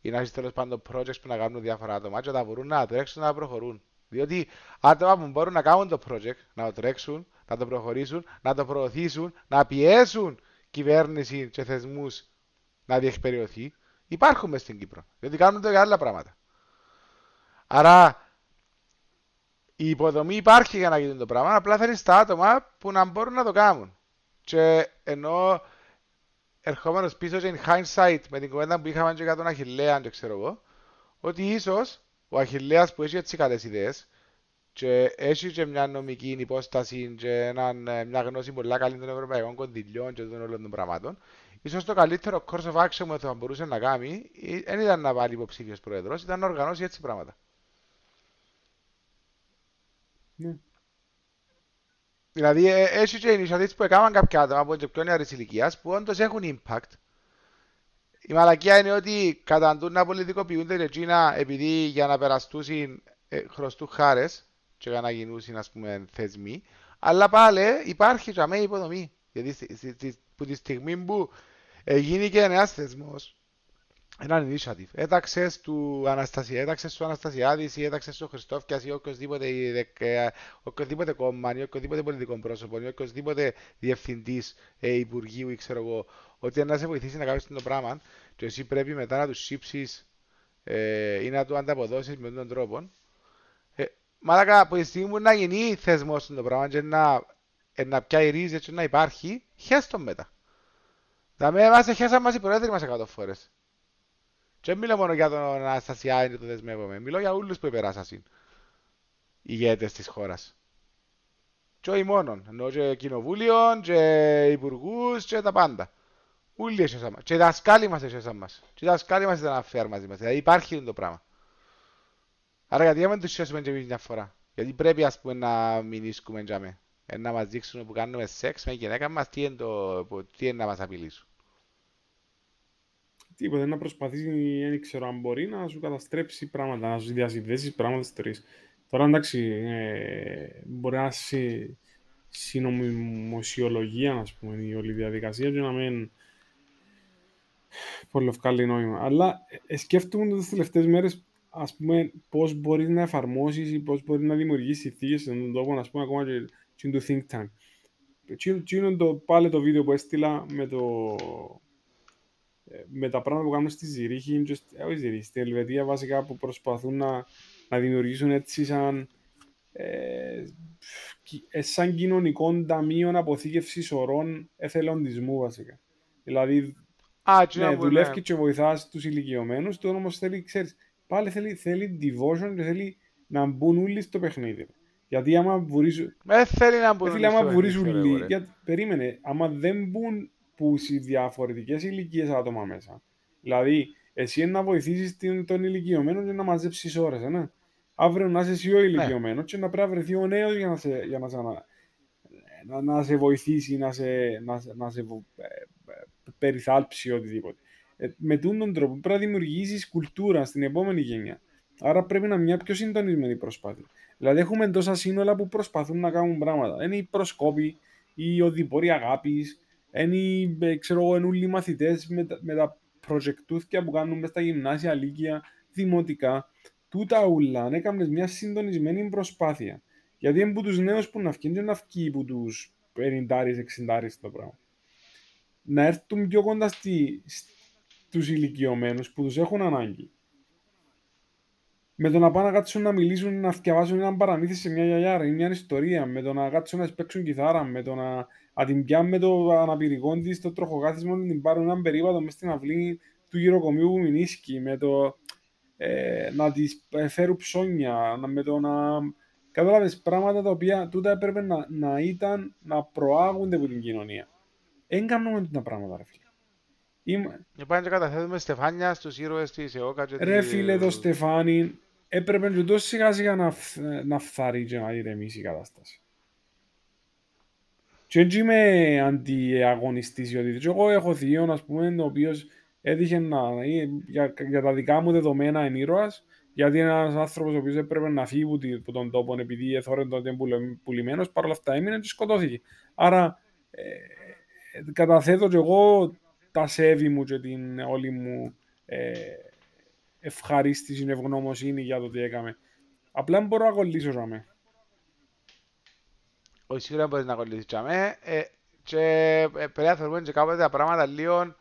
ή να έχεις τέλος πάντων projects που να κάνουν διάφορα άτομα και θα μπορούν να τρέξουν να προχωρούν. Διότι άτομα που μπορούν να κάνουν το project, να το τρέξουν, να το προχωρήσουν, να το προωθήσουν, να πιέσουν κυβέρνηση και θεσμούς να διεκπεριωθεί, υπάρχουν μες στην Κύπρο. Διότι κάνουν το για άλλα πράγματα. Άρα η υποδομή υπάρχει για να γίνει το πράγμα, απλά θέλεις τα άτομα που να μπορούν να το κάνουν. Και ενώ ερχόμενος πίσω και in hindsight με την κουβέντα που είχαμε και για τον Αχιλέα, και ξέρω εγώ, ότι ίσως ο Αχιλέας που έχει έτσι καλές ιδέες και έχει και μια νομική υπόσταση και έναν, μια γνώση πολλά καλή των ευρωπαϊκών κονδυλιών και των όλων των πραγμάτων, ίσως το καλύτερο course of action που θα μπορούσε να κάνει δεν ήταν να βάλει υποψήφιος πρόεδρος, ήταν να οργανώσει έτσι πράγματα. Ναι. Δηλαδή, ε, έχει και initiatives που έκαναν κάποια άτομα από πιο νεαρής ηλικίας που όντως έχουν impact. Η μαλακία είναι ότι καταντούν να πολιτικοποιούνται και εκείνα επειδή για να περαστούν ε, χρωστούν χάρες και για να γίνουν ας πούμε θεσμοί αλλά πάλι υπάρχει και αμέ υποδομή. Γιατί που τη στιγμή που γίνει και ένας θεσμός έναν initiative. Έταξες του Αναστασία, έταξες του Αναστασιάδης ή έταξες του Χριστόφια ή οποιοδήποτε, οποιοδήποτε κόμμα ή οποιοδήποτε πολιτικό πρόσωπο ή οποιοδήποτε διευθυντής ε, υπουργείου ή ξέρω εγώ, ότι να σε βοηθήσει να κάνεις το πράγμα και εσύ πρέπει μετά να τους σύψεις ε, ή να του ανταποδώσεις με τον τρόπο. Ε, Μαλάκα, από τη στιγμή που να γίνει θεσμός το πράγμα και να, ε, να πιάει ρίζες και να υπάρχει, χέστον μετά. Δηλαδή, εμάς χέσαν μας οι πρόεδροι μας εκατό φορές. Και δεν μιλώ μόνο για τον Αναστασιάδη και το δεσμεύομαι. Μιλώ για όλους που υπεράσασαν. Ηγέτες της χώρας. Και όχι μόνον. Ενώ και κοινοβούλιο, και υπουργούς και τα πάντα. Όλοι έσχεσαν μας. Και οι δασκάλοι μας έσχεσαν μας. Και οι δασκάλοι μας ήταν αφιάρ μαζί μας. Δηλαδή υπάρχει το πράγμα. Άρα γιατί δεν τους σιώσουμε και εμείς μια φορά; Γιατί πρέπει ας πούμε να μηνίσκουμε για με. Ε, να μας δείξουν που κάνουμε σεξ με γυναίκα μας τι είναι, το, τι είναι να μας απειλήσουν. Τίποτα, να προσπαθήσει, δεν ξέρω αν μπορεί να σου καταστρέψει πράγματα, να σου διασυνδέσεις πράγματα στις Τώρα εντάξει, ε, μπορεί να είναι συνομιμοσιολογία, ας πούμε, η όλη διαδικασία και να μην πολύ ευκάλλει νόημα. Αλλά ε, σκέφτομαι τις τελευταίες μέρες ας πούμε, πώς μπορείς να εφαρμόσεις ή πώς μπορείς να δημιουργήσεις συνθήκες σε τον τόπο, ας πούμε, ακόμα και, και το think tank. Τι είναι το, πάλι το βίντεο που έστειλα με, το, ε, με τα πράγματα που κάνουν στη Ζηρίχη, ε, όχι Ζηρίχη, στην Ελβετία βασικά που προσπαθούν να, να δημιουργήσουν έτσι σαν, ε, ε σαν κοινωνικό ταμείο αποθήκευσης ορών εθελοντισμού βασικά. Δηλαδή, Α, ναι, δουλεύει ναι. και βοηθάς τους ηλικιωμένους, το όμως θέλει, ξέρεις, πάλι θέλει, θέλει devotion και θέλει να μπουν όλοι στο παιχνίδι. Γιατί άμα βουρίζουν... Δεν θέλει να μπουν όλοι άμα βουρίζουν όλοι... Γιατί, περίμενε, άμα δεν μπουν που σε διαφορετικές ηλικίες άτομα μέσα. Δηλαδή, εσύ να βοηθήσεις τον ηλικιωμένο και να μαζέψεις ώρες, ε, ναι. Αύριο να είσαι εσύ ο ηλικιωμένος ναι. και να πρέπει να βρεθεί ο νέος για να σε, για να, σε, να, να σε βοηθήσει, να σε, να, να σε ε, ε, περιθάλψει οτιδήποτε. Ε, με τον τρόπο πρέπει να δημιουργήσεις κουλτούρα στην επόμενη γενιά. Άρα πρέπει να είναι μια πιο συντονισμένη προσπάθεια. Δηλαδή, έχουμε τόσα σύνολα που προσπαθούν να κάνουν πράγματα. Είναι οι προσκόποι, οι οδηπόροι αγάπης, είναι οι ε, ξέρω, όλοι οι μαθητές με, με, τα προτζεκτούθια που κάνουν μέσα στα γυμνάσια, λύκεια, δημοτικά. Τούτα ούλα, έκαμε μια συντονισμένη προσπάθεια. Γιατί είναι από τους νέους που να βγουν και να βγει από τους 50-60 το πράγμα. Να έρθουν πιο κοντά στη, του ηλικιωμένους που τους έχουν ανάγκη. Με το να πάνε να κάτσουν να μιλήσουν, να διαβάσουν έναν παραμύθι σε μια γιαγιά ή μια ιστορία, με το να κάτσουν να παίξουν κιθάρα, με το να, να την πιάνουν με το αναπηρικό της στο τροχοκάθισμα, να την πάρουν έναν περίπατο μέσα στην αυλή του γυροκομείου που μηνίσκει, με το ε, να της φέρουν ψώνια, με το να. Κατάλαβες πράγματα τα οποία τούτα έπρεπε να, να ήταν να προάγονται από την κοινωνία. Δεν κάνουμε τα πράγματα, ρε φίλε. Είμαι... Πάνε και καταθέτουμε στεφάνια στους ήρωες της ΕΟΚΑ και Ρε φίλε το Στεφάνι, έπρεπε και τόσο σιγά σιγά να, να φθαρεί και να ηρεμήσει η κατάσταση. Και έτσι είμαι αντιαγωνιστής, γιατί και εγώ έχω θείο, ας πούμε, ο οποίος έτυχε να, για, για τα δικά μου δεδομένα είναι ήρωας, γιατί είναι ένας άνθρωπος ο οποίος έπρεπε να φύγει από τον τόπο επειδή εθώρε τότε πουλημένος, παρόλα αυτά έμεινε και σκοτώθηκε. Άρα, ε, καταθέτω και εγώ τα σέβη μου και την όλη μου ε, ευχαρίστηση, ευγνωμοσύνη για το τι έκαμε. Απλά μπορώ να κολλήσω για μέ. Όχι σίγουρα μπορείς να κολλήσεις για μέ. Ε, και ε, πρέπει να θεωρούμε και κάποτε τα πράγματα λίγο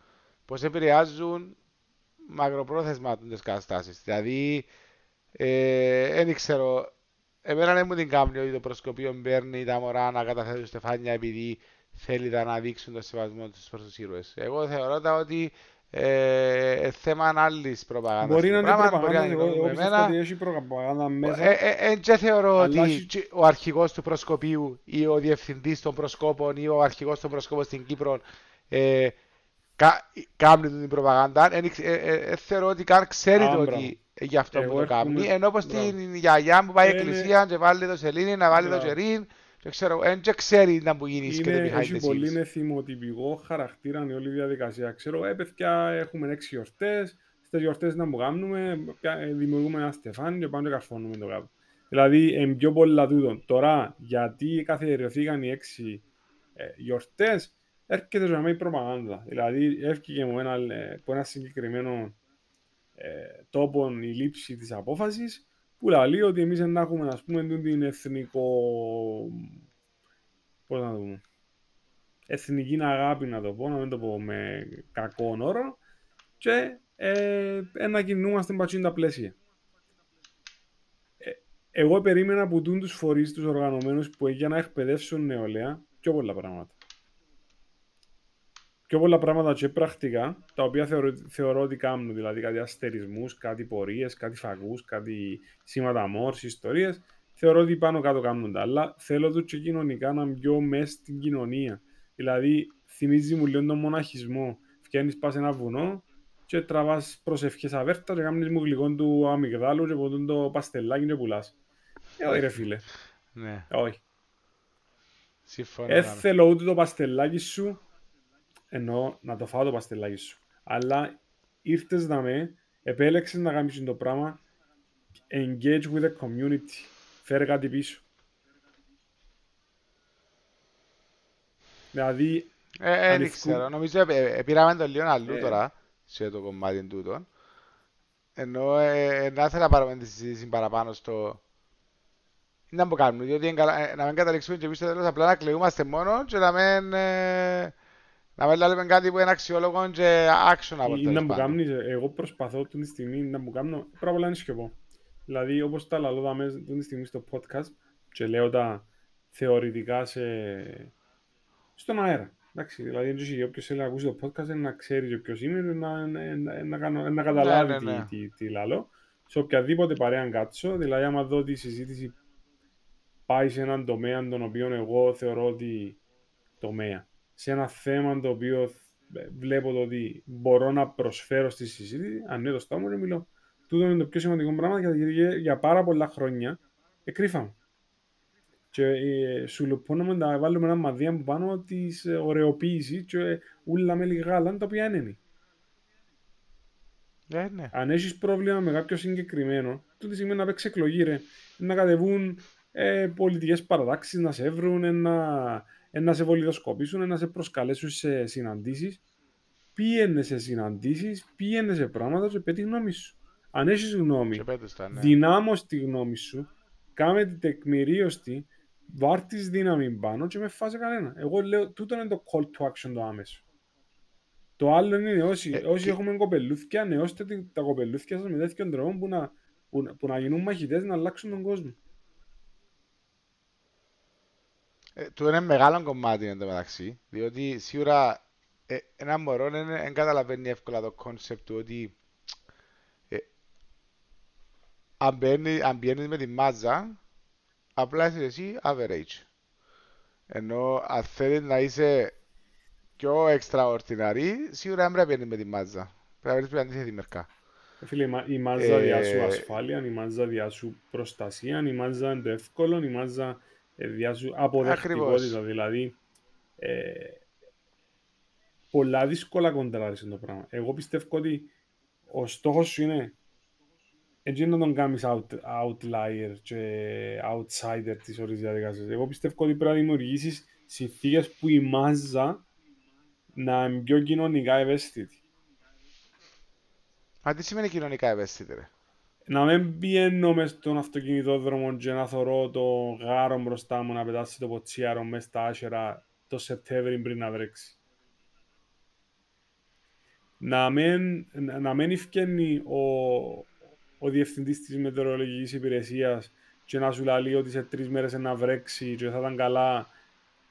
πώς επηρεάζουν μακροπρόθεσμα τις καταστάσεις. Δηλαδή, δεν ε, ξέρω, εμένα δεν μου την κάνει ότι το προσκοπείο μπαίνει τα μωρά να καταθέτουν στεφάνια επειδή θέλει να δείξουν το σεβασμό τους προς τους ήρωες. Εγώ θεωρώ ότι ε, ε, θέμα άλλη προπαγάνδας. Μπορεί να είναι προπαγάνδα, εγώ πιστεύω ότι έχει προπαγάνδα μέσα. Δεν ε, ε, θεωρώ ότι ο αρχηγός του προσκοπίου ή ο διευθυντής των προσκόπων ή ο αρχηγός των προσκόπων στην Κύπρο ε, κάνει την προπαγάνδα. Ε, θεωρώ ότι καν ξέρει ότι γι' αυτό που το κάνει. Ενώ πως την γιαγιά μου πάει εκκλησία και βάλει το σελήνη, να βάλει το σερήν δεν ξέρω, δεν ξέρει να που γίνεις και το behind Έχει πολύ είναι θυμοτυπικό χαρακτήρα η όλη διαδικασία. Ξέρω, ε, παιδιά, έχουμε έξι γιορτές. Στι γιορτές να μου κάνουμε, δημιουργούμε ένα στεφάνι και πάμε και καρφώνουμε το κάτω. Δηλαδή, είναι πιο πολλά τούτο. Τώρα, γιατί καθιερωθήκαν οι έξι ε, γιορτές, έρχεται για μένα η προπαγάνδα. Δηλαδή, έφυγε μου ένα, ε, από ένα συγκεκριμένο ε, τόπο η λήψη της απόφασης που λέει ότι εμείς να έχουμε ας πούμε την εθνικό πώς να το πούμε εθνική αγάπη να το πω, να μην το πω με κακό όρο και ε, να κινούμαστε μπατσίν τα πλαίσια. Ε, εγώ περίμενα από τους φορείς, τους οργανωμένους που για να εκπαιδεύσουν νεολαία πιο πολλά πράγματα. Πιο πολλά πράγματα και πρακτικά, τα οποία θεωρώ, θεωρώ ότι κάνουν, δηλαδή κάτι αστερισμούς, κάτι πορείες, κάτι φαγούς, κάτι σήματα μόρς, ιστορίες, θεωρώ ότι πάνω κάτω κάνουν τα. Αλλά θέλω το και κοινωνικά να μπει μέσα στην κοινωνία. Δηλαδή, θυμίζει μου λίγο τον μοναχισμό. Φτιάχνεις πας σε ένα βουνό και τραβάς προσευχές αβέρτα και κάνεις μου γλυκό του αμυγδάλου και ποτούν το παστελάκι και πουλάς. Ε, όχι ρε φίλε. Ναι. Όχι. Συμφωνώ. Ε, θέλω ούτε το παστελάκι σου, εννοώ να το φάω το παστελάκι σου. Αλλά ήρθες να με, επέλεξες να κάνεις το πράγμα, engage with the community. Φέρε κάτι πίσω. Δηλαδή, Ε, ε, δεν ανοιχτού- ξέρω. Νομίζω ε, ε, πήραμε το λίγο αλλού Ε. τώρα σε το κομμάτι τούτο. Ενώ ε, ε, να ήθελα να πάρουμε τη συζήτηση παραπάνω στο να μου κάνουμε, διότι εν καλά- ε, να μην καταλήξουμε και εμείς στο τέλος απλά να κλαιούμαστε μόνος και να μην, ε, να μην λέμε κάτι που είναι αξιόλογο και action από ή να μου κάνεις, εγώ προσπαθώ αυτή τη στιγμή να μου κάνω, πρώτα απ' όλα είναι σιωπώ. Δηλαδή, όπως τα λαλώ δάμε αυτή τη στιγμή στο podcast και λέω τα θεωρητικά σε... στον αέρα. Εντάξει, δηλαδή, έτσι, όποιος θέλει να ακούσει το podcast είναι να ξέρει και ποιος είμαι, να, να, να, να, κάνω- να καταλάβει Ναι, ναι, ναι. Τι, τι, τι λαλώ. Σε οποιαδήποτε παρέα κάτσω, δηλαδή, άμα δω ότι η συζήτηση πάει σε έναν τομέα τον οποίο εγώ θεωρώ ότι τομέα. Σε ένα θέμα το οποίο ε, βλέπω το ότι μπορώ να προσφέρω στη συζήτηση, ανοίγω το στόμα μου και μιλώ. Τούτο είναι το πιο σημαντικό πράγμα γιατί για, για πάρα πολλά χρόνια εκρύφαμε. Και ε, σου λουπώνουμε να βάλουμε ένα μαδία από πάνω της ωρεοποίηση και ε, ούλα με λίγα γάλα τα οποία είναι. Ναι, ναι. Αν έχεις πρόβλημα με κάποιο συγκεκριμένο, τούτη στιγμή να παίξεις εκλογή, ρε. Να κατεβούν ε, πολιτικές παρατάξεις, να σε βρουν, ε, να, ε, να σε βολιδοσκοπήσουν, ε, να σε προσκαλέσουν σε συναντήσεις. Πήγαινε σε συναντήσεις, πήγαινε σε πράγματα και πέτει γνώμη σου. Αν έχεις γνώμη, Και πέτους τα, ναι. δυνάμω τη γνώμη σου, κάμε την τεκμηρίωστη, βάρ της δύναμη πάνω και με φάσε κανένα. Εγώ λέω, τούτο είναι το call to action το άμεσο. Το άλλο είναι όσοι, Ε, όσοι τι- έχουμε κοπελούθια, νεώστε την- τα κοπελούθια σας με τέτοιον τρόπο που να, που, να- που να γίνουν μαχητές να αλλάξουν τον κόσμο. Ε, του είναι μεγάλο κομμάτι εν τω μεταξύ, διότι σίγουρα ε, ένα μωρό δεν δεν καταλαβαίνει εύκολα το concept του ότι ε, αν, μπαίνει, αν μπαίνεις με τη μάζα, απλά είσαι εσύ average. Ενώ αν θέλεις να είσαι πιο extraordinary, σίγουρα δεν πρέπει να μπαίνεις με τη μάζα. Πρέπει να βρεις αντίθετη μερικά. Ε, Φίλε, η μα- η μάζα Ε, διά σου ασφάλεια, η μάζα διά σου προστασία, η μάζα είναι το εύκολο, η μάζα ε, διά σου αποδεκτικότητα. Δηλαδή, ε, πολλά δύσκολα κοντράρεις το πράγμα. Εγώ πιστεύω ότι ο στόχος σου είναι έτσι να τον κάνεις out, outlier και outsider της όλης διαδικασίας. Εγώ πιστεύω ότι πρέπει να δημιουργήσεις συνθήκες που η μάζα να είναι πιο κοινωνικά ευαίσθητη. Μα τι σημαίνει κοινωνικά ευαίσθητη ρε. Να μην πιένω μες στον αυτοκινητόδρομο και να θωρώ το γάρο μπροστά μου να πετάσει το ποτσιάρο μες στα άσχερα το Σεπτέμβρη πριν να βρέξει. Να μην, να να μην ευκαινεί ο, ο διευθυντής της μετεωρολογικής υπηρεσίας και να σου λέει ότι σε τρεις μέρες να βρέξει και θα ήταν καλά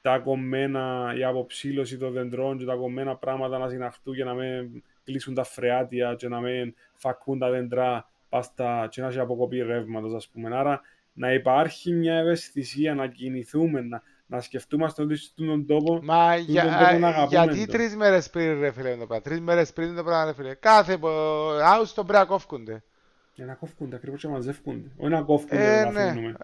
τα κομμένα, η αποψήλωση των δεντρών και τα κομμένα πράγματα να συναχτούν και να μην κλείσουν τα φρεάτια και να μην φακούν τα δέντρα πάστα και να έχει αποκοπή ρεύματος ας πούμε. Άρα να υπάρχει μια ευαισθησία, να κινηθούμε, να, να σκεφτούμαστε ότι στον τόπο Μα Τούτον για, τόπο να αγαπούμε γιατί το. τρεις μέρες πριν ρε φίλε είναι το πράγμα. Τρεις μέρες πριν είναι το πράγμα ρε φίλε. Κάθε άουστο πρέπει να κόφκονται. Για να κόφκονται ακριβώς και να μαζεύκονται. Όχι να κόφκονται Ε, να ναι. αφήνουμε.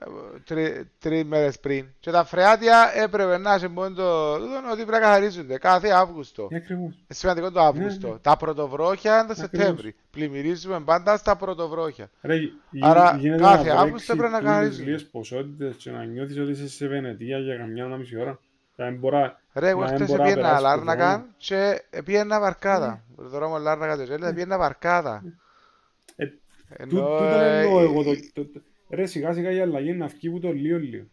Τρει, τρεις μέρες πριν. Και τα φρεάτια έπρεπε να σε μόνο το τούτο ότι πρέπει να καθαρίζονται κάθε Αύγουστο. Ε, ακριβώς. Είναι σημαντικό το Αύγουστο. ναι. Τα πρωτοβρόχια είναι το Ακριβώς. Σεπτέμβρη. Πλημμυρίζουμε πάντα στα πρωτοβρόχια. Ρε, γι- Άρα, γίνεται κάθε να Αύγουστο βρέξει πρέπει να τούτες καθαρίζουν. λίγες ποσότητες και να νιώθεις ότι είσαι σε Βενετία για καμιά ένα μισή ώρα. Θα μην μπορά- Ρε, εγώ να μην χτες μπορώ να πήγαινα περάσω το Λάρνακα και πήγαινα Βαρκάδα. Το δρόμο Λάρνακα το Τζέλια πήγαινα Βαρκάδα. Ε, Τού- Ενώ, Τούτο ε, εννοώ εγώ. η- το- το- το- Ρε σιγά σιγά η αλλαγή είναι να βγει που το λίγο λίγο.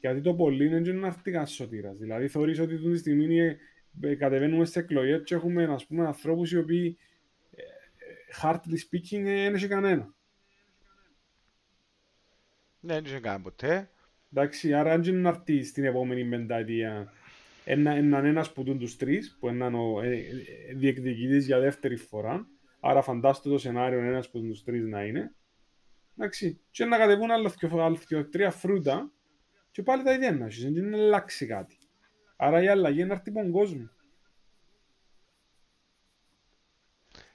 Γιατί το πολύ είναι και να έρθει κανένας σωτήρας. Δηλαδή θεωρείς ότι αυτή τη στιγμή είναι- ε, κατεβαίνουμε σε εκλογές και έχουμε ας πούμε ανθρώπους οι οποίοι ε, ε, hardly speaking ε, δεν έχει κανένα. Ναι, δεν είχε κάνει ποτέ. Εντάξει, άρα αν και να έρθει στην επόμενη πενταετία ένα, έναν ένας που τούν τους τρεις, που είναι ο ε, ε, διεκδικητής για δεύτερη φορά, άρα φαντάστο το σενάριο ένας που τους τρεις να είναι, εντάξει, και να κατεβούν άλλο δυο- άλλο δυο- τρία φρούτα και πάλι τα ίδια να έχεις, δεν είναι αλλάξει κάτι. Άρα η αλλαγή είναι να έρθει από τον κόσμο.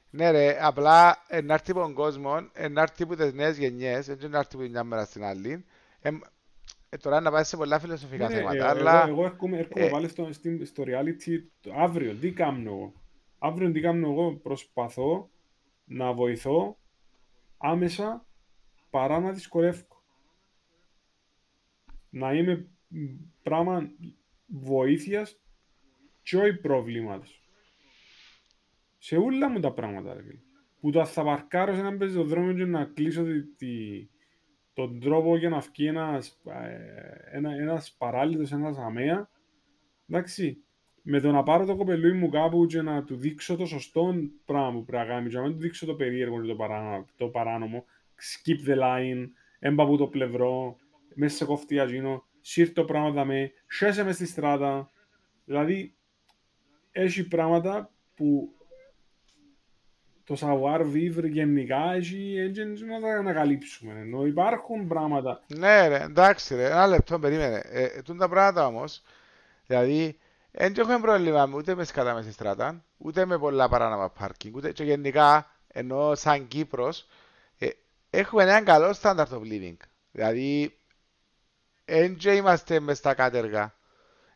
Ναι ρε, απλά ε, να έρθει από τον κόσμο, ε, να έρθει από τις νέες γενιές, δεν να έρθει από μια μέρα στην άλλη. Ε, ε, τώρα να πάει σε πολλά φιλοσοφικά Ναι, ε, θέματα, εγώ, αλλά εγώ έρχομαι, έρχομαι ε, πάλι στο, στην- στο reality το- αύριο. Τι κάνω εγώ; Αύριο τι κάνω εγώ; Προσπαθώ να βοηθώ άμεσα παρά να δυσκολεύω. Να είμαι μ, πράγμα βοήθειας και όχι προβλήματος. Σε όλα μου τα πράγματα, ρε φίλε. Που το θα παρκάρω σε έναν πεζοδρόμιο και να κλείσω τη, τη- τον τρόπο για να βγει ένας, ε, ένα, ένας παράλυτος, ένας αμαία, εντάξει, με το να πάρω το κοπελούι μου κάπου και να του δείξω το σωστό πράγμα που πρέπει να κάνει, και να μην του δείξω το περίεργο και το παράνομο, το παράνομο skip the line, έμπα από το πλευρό, μέσα σε κοφτή αγίνο, σύρ το πράγμα δαμέ, σέσε μες στη στράτα, δηλαδή, έχει πράγματα που το savoir vivre γενικά έχει έτσι να τα ανακαλύψουμε. Ενώ υπάρχουν πράγματα. ναι ρε, εντάξει ρε, ένα λεπτό, περίμενε. Ε, ε, τούν τα πράγματα όμως, δηλαδή, δεν έχουμε πρόβλημα ούτε μες σκατά μες στη στράτα, ούτε με πολλά παράνομα πάρκινγκ, ούτε και γενικά, ενώ σαν Κύπρος, ε, έχουμε έναν καλό standard of living. Δηλαδή, δεν και είμαστε μες στα κάτεργα.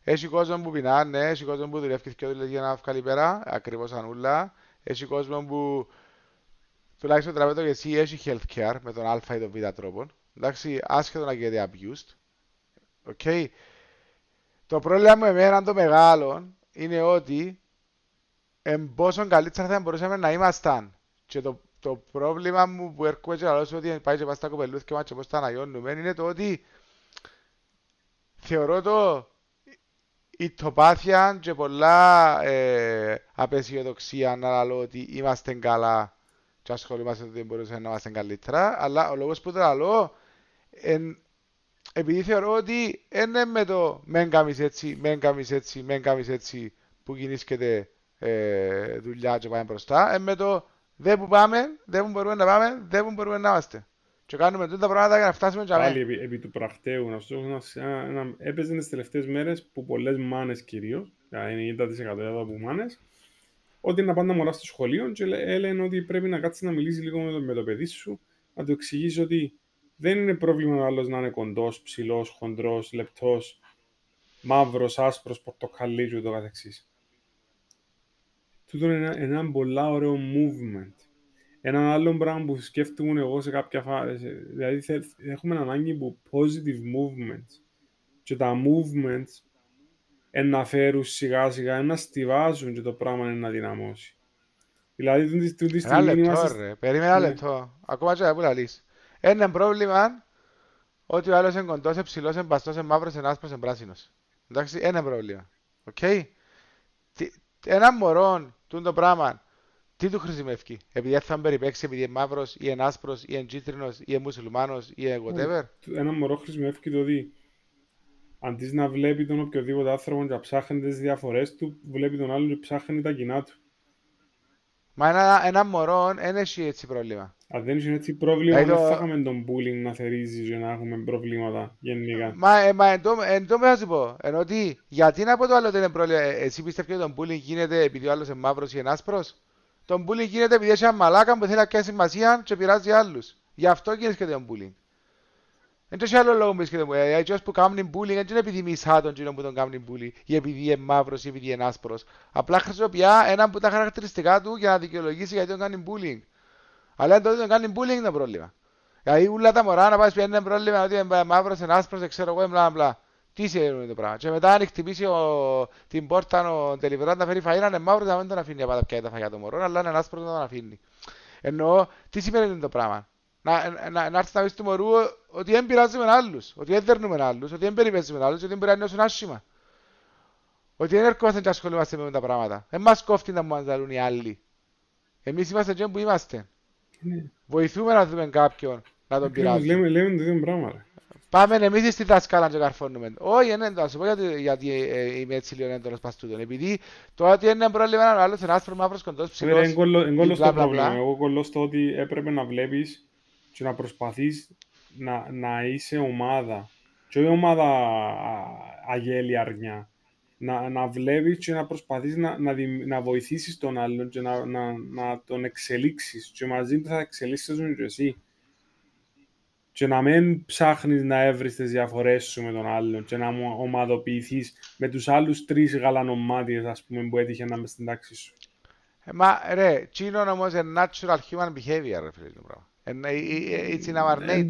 Έχει κόσμο που πεινάνε, έχει κόσμο που δουλεύει και δουλεύει για να βγάλει πέρα, ακριβώς ανούλα. Έχει κόσμο που τουλάχιστον τραβέτω και εσύ έχει healthcare με τον α ή τον β τρόπο. Εντάξει, άσχετο να γίνεται abused. Ok. Το πρόβλημα με εμένα το μεγάλο είναι ότι εν πόσο καλύτερα θα μπορούσαμε να ήμασταν. Και το, το πρόβλημα μου που έρχομαι και λαλώ ότι πάει και πάει στα κοπελούθια μας και πώς τα αναγιώνουμε είναι το ότι θεωρώ το ηττοπάθεια και πολλά ε, απαισιοδοξία να λέω ότι είμαστε καλά και ασχολούμαστε ότι μπορούσαμε να είμαστε καλύτερα αλλά ο λόγος που το λέω εν, επειδή θεωρώ ότι είναι με το μεν κάνεις έτσι, μεν κάνεις έτσι, μεν κάνεις έτσι που κινήσκεται ε, δουλειά και πάμε μπροστά είναι με το δεν που πάμε, δεν που μπορούμε να πάμε, δεν που μπορούμε να είμαστε και κάνουμε τούτα τα πράγματα για να φτάσουμε και Πάλι επί, επί του πρακτέου, να σου πω, ένα, ένα, έπαιζε τις τελευταίες μέρες που πολλές μάνες κυρίως, δηλαδή 90% εδώ από μάνες, ότι να πάνε τα μωρά στο σχολείο και λέ- έλεγαν ότι πρέπει να κάτσεις να μιλήσεις λίγο με το, με το παιδί σου, να του εξηγήσει ότι δεν είναι πρόβλημα ο άλλος να είναι κοντός, ψηλός, χοντρός, λεπτός, μαύρος, άσπρος, πορτοκαλί και ούτω καθεξής. Τούτο είναι ένα, ένα πολλά ωραίο movement. Έναν άλλο πράγμα που σκέφτομαι εγώ σε κάποια φάση, δηλαδή θε- έχουμε ανάγκη από positive movements. Και τα movements εν να φέρουν σιγά σιγά, εν να στοιβάζουν και το πράγμα εν να δυναμώσει. Δηλαδή, τούτη τούτη Ένα στιγμή λεπτό είμαστε... ρε, περίμενε ένα Ναι. λεπτό. Ακόμα και που λαλείς. Ένα πρόβλημα ότι ο άλλος είναι κοντός, είναι ψηλός, είναι παστός, είναι μαύρος, είναι άσπρος, είναι πράσινος. Εντάξει, ένα πρόβλημα. Οκ; Τι- Ένα μωρό, τούντο πράγμα, τι του χρησιμεύει. Επειδή θα περιπαίξει, επειδή είναι μαύρος, ή είναι άσπρος, ή είναι κίτρινος, ή είναι μουσουλμάνος, ή είναι whatever. Ένα μωρό χρησιμεύει το ότι αντί να βλέπει τον οποιοδήποτε άνθρωπο και να ψάχνει τις διαφορές του, βλέπει τον άλλον και ψάχνει τα κοινά του. Μα ένα, ένα μωρό δεν έχει έτσι πρόβλημα. Αν δεν είχε έτσι πρόβλημα, Δηλαδή δεν το- θα είχαμε τον bullying να θερίζει και να έχουμε προβλήματα γενικά. Μα, ε, μα εν τω- εν τω θα σου πω, ενώ ότι γιατί να πω το άλλο ότι είναι πρόβλημα, Ε, εσύ πιστεύεις ότι το bullying γίνεται επειδή ο άλλος είναι μαύρος ή είναι άσπρος; Το bullying γίνεται επειδή έχει ένα μαλάκα που θέλει να κάνει σημασία και πειράζει άλλους. Γι' αυτό γίνεται το bullying. Δεν έχει άλλο λόγο που γίνεται bullying. Ε, Έτσι που κάνουν bullying δεν είναι επειδή μισά τον κοινό που τον κάνουν bullying ή επειδή είναι μαύρος ή επειδή είναι άσπρος. Απλά χρησιμοποιεί ένα από τα χαρακτηριστικά του για να δικαιολογήσει γιατί τον κάνει bullying. Αλλά αν τότε τον κάνεις bullying είναι το πρόβλημα. Δηλαδή ούλα τα μωρά να πάει πει είναι πρόβλημα ότι είναι μαύρος, είναι άσπρος, δεν ξέρω εγώ, μπλα μπλα. Τι σημαίνει το πράγμα. Και μετά αν χτυπήσει ο, την πόρτα ο τελειβεράς να φέρει φαΐ, να είναι μαύρος, να μην τον αφήνει να πάει πια τα φαγιά του μωρό, αλλά είναι άσπρος να τον αφήνει. Εννοώ, τι σημαίνει το πράγμα; Να, να, να έρθεις να πεις του μωρού ότι δεν πειράζουμε άλλους, ότι δεν δέρνουμε άλλους, ότι δεν περιπέζουμε άλλους, ότι δεν μπορεί να νιώσουν άσχημα. Ότι δεν έρχομαστε και ασχολούμαστε με τα πράγματα. Δεν μας κόφτει να μας δαλούν οι άλλοι. Εμείς είμαστε και που είμαστε. Ναι. Βοηθούμε να δούμε κάποιον να τον Ακριβώς, πειράζει. λέμε, λέμε το ίδιο πράγμα. Ρε. Πάμε εμείς στη δασκάλα και καρφώνουμε. Όχι, δεν θα σου πω γιατί, γιατί ε, είμαι έτσι λίγο έντονος πας τούτον. Επειδή το ότι είναι πρόβλημα ο άλλος είναι άσπρο μαύρος κοντός ψηλός. Είναι κολλό στο πρόβλημα. Εγώ κολλώ στο ότι έπρεπε να βλέπεις και να προσπαθείς να, να είσαι ομάδα. Και όχι ομάδα αγέλη αρνιά. Να, να βλέπεις και να προσπαθείς να, να, να βοηθήσεις τον άλλον και να, να, να τον εξελίξεις. Και μαζί του θα εξελίξεις και εσύ και να μην ψάχνεις να έβρεις τις διαφορές σου με τον άλλον και να ομαδοποιηθείς με τους άλλους τρεις γαλανομάτιες ας πούμε που έτυχε να είμαι στην τάξη σου. Ε, μα ρε, τσίνο όμως είναι natural human behavior ρε φίλε το πράγμα. Ε, ε, it's in our nature.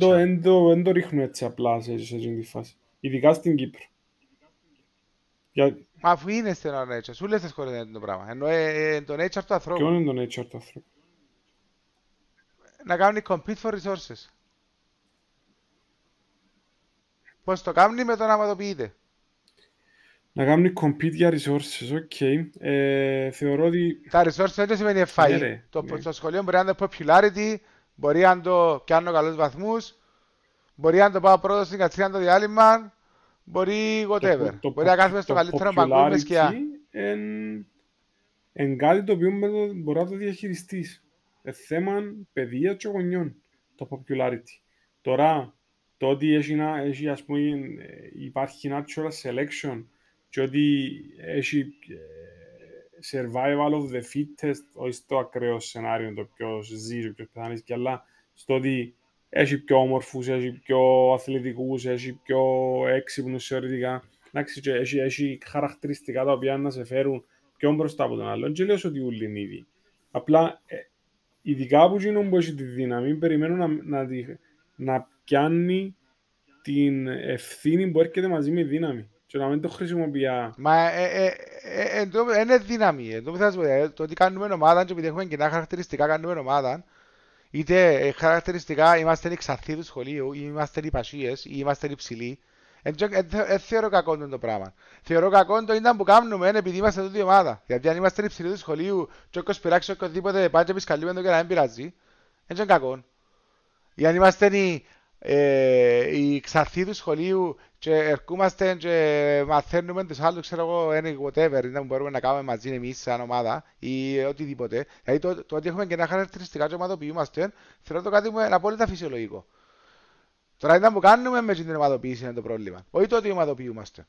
Δεν το ρίχνω έτσι απλά σε αυτή τη φάση. Ειδικά στην Κύπρο. Για... Μα αφού είναι στην our nature, σου λες σχολεία το πράγμα. Ενώ ε, το nature του ανθρώπου. Ποιο είναι το nature του ανθρώπου; Να κάνουν compete for resources. Πώς το κάνει με το να αματοποιείται. Να κάνει compete για resources, οκ. Okay. Ε, θεωρώ ότι... Τα resources δεν σημαίνει FI. Ναι, το, ναι. το σχολείο μπορεί να είναι popularity, μπορεί να το κάνω καλούς βαθμούς, μπορεί να το πάω πρώτο στην κατσίνα το διάλειμμα, μπορεί whatever. Το, το, μπορεί να κάθουμε στο καλύτερο παγκόσμιο σκιά. Εν κάτι το οποίο μπορεί να το διαχειριστείς. Ε, θέμα παιδεία και γονιών, το popularity. Τώρα, το ότι έχει, έχει ας πούμε, υπάρχει natural selection και ότι έχει ε, survival of the fittest, όχι στο ακραίο σενάριο το πιο ζει, πιο πεθάνεις και αλλά στο ότι έχει πιο όμορφους, έχει πιο αθλητικούς, έχει πιο έξυπνους θεωρητικά, εντάξει, και έχει, έχει χαρακτηριστικά τα οποία να σε φέρουν πιο μπροστά από τον άλλον και λέω ότι ούλοι είναι ήδη. Απλά, ε, ειδικά από εκείνον που έχει τη δύναμη, περιμένω να, να, να πιάνει την ευθύνη που έρχεται μαζί με δύναμη και να μην το χρησιμοποιεί. Μα ε, ε, ε, ε, είναι δύναμη. Ε, το ότι κάνουμε ομάδα και επειδή έχουμε κοινά χαρακτηριστικά κάνουμε ομάδα είτε χαρακτηριστικά είμαστε εξαρθοί του σχολείου ή είμαστε οι πασίες ή είμαστε υψηλοί δεν θεωρώ κακό το πράγμα. Θεωρώ κακό το ήταν που κάνουμε επειδή είμαστε τούτη ομάδα. Γιατί αν είμαστε υψηλοί του σχολείου και όποιος πειράξει οτιδήποτε πάει και πισκαλούμε το και να μην πειράζει, δεν είναι κακό. Ή αν είμαστε οι ε, οι ξαρθοί του σχολείου και ερχόμαστε και μαθαίνουμε τους άλλους, ξέρω εγώ, any whatever, είναι που μπορούμε να κάνουμε μαζί εμείς σαν ομάδα ή οτιδήποτε. Δηλαδή το, το ότι έχουμε και ένα χαρακτηριστικά και ομαδοποιούμαστε, θεωρώ το κάτι μου είναι απόλυτα φυσιολογικό. Τώρα ήταν που κάνουμε με την ομαδοποίηση είναι το πρόβλημα. Όχι το ότι ομαδοποιούμαστε.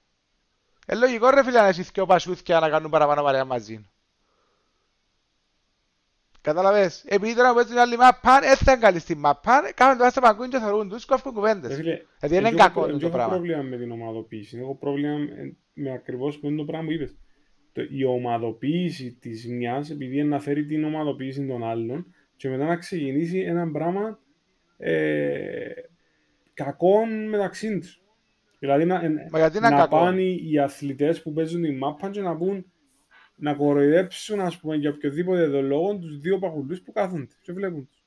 Ε, λογικό ρε φίλε να εσείς και ο Πασούθια να κάνουν παραπάνω παρέα μαζί. Κατάλαβες. Επειδή τώρα που έτσι είναι άλλη μάπα, έτσι θα καλή στη μάπα, κάνουν το άστα παγκούν και θεωρούν τους, κόφουν κουβέντες. Δηλαδή είναι κακό το πράγμα. Έχω πρόβλημα με την ομαδοποίηση. Έχω πρόβλημα με ακριβώς το πράγμα που είπες. Η ομαδοποίηση της μιας, επειδή να φέρει την ομαδοποίηση των άλλων και μετά να ξεκινήσει ένα πράγμα ε, κακό μεταξύ τους. Δηλαδή να, να, να πάνε οι αθλητές που παίζουν την μάπα και να πούν να κοροϊδέψουν, ας πούμε, για οποιοδήποτε εδώ λόγο τους δύο παχουλούς που κάθονται και βλέπουν τους.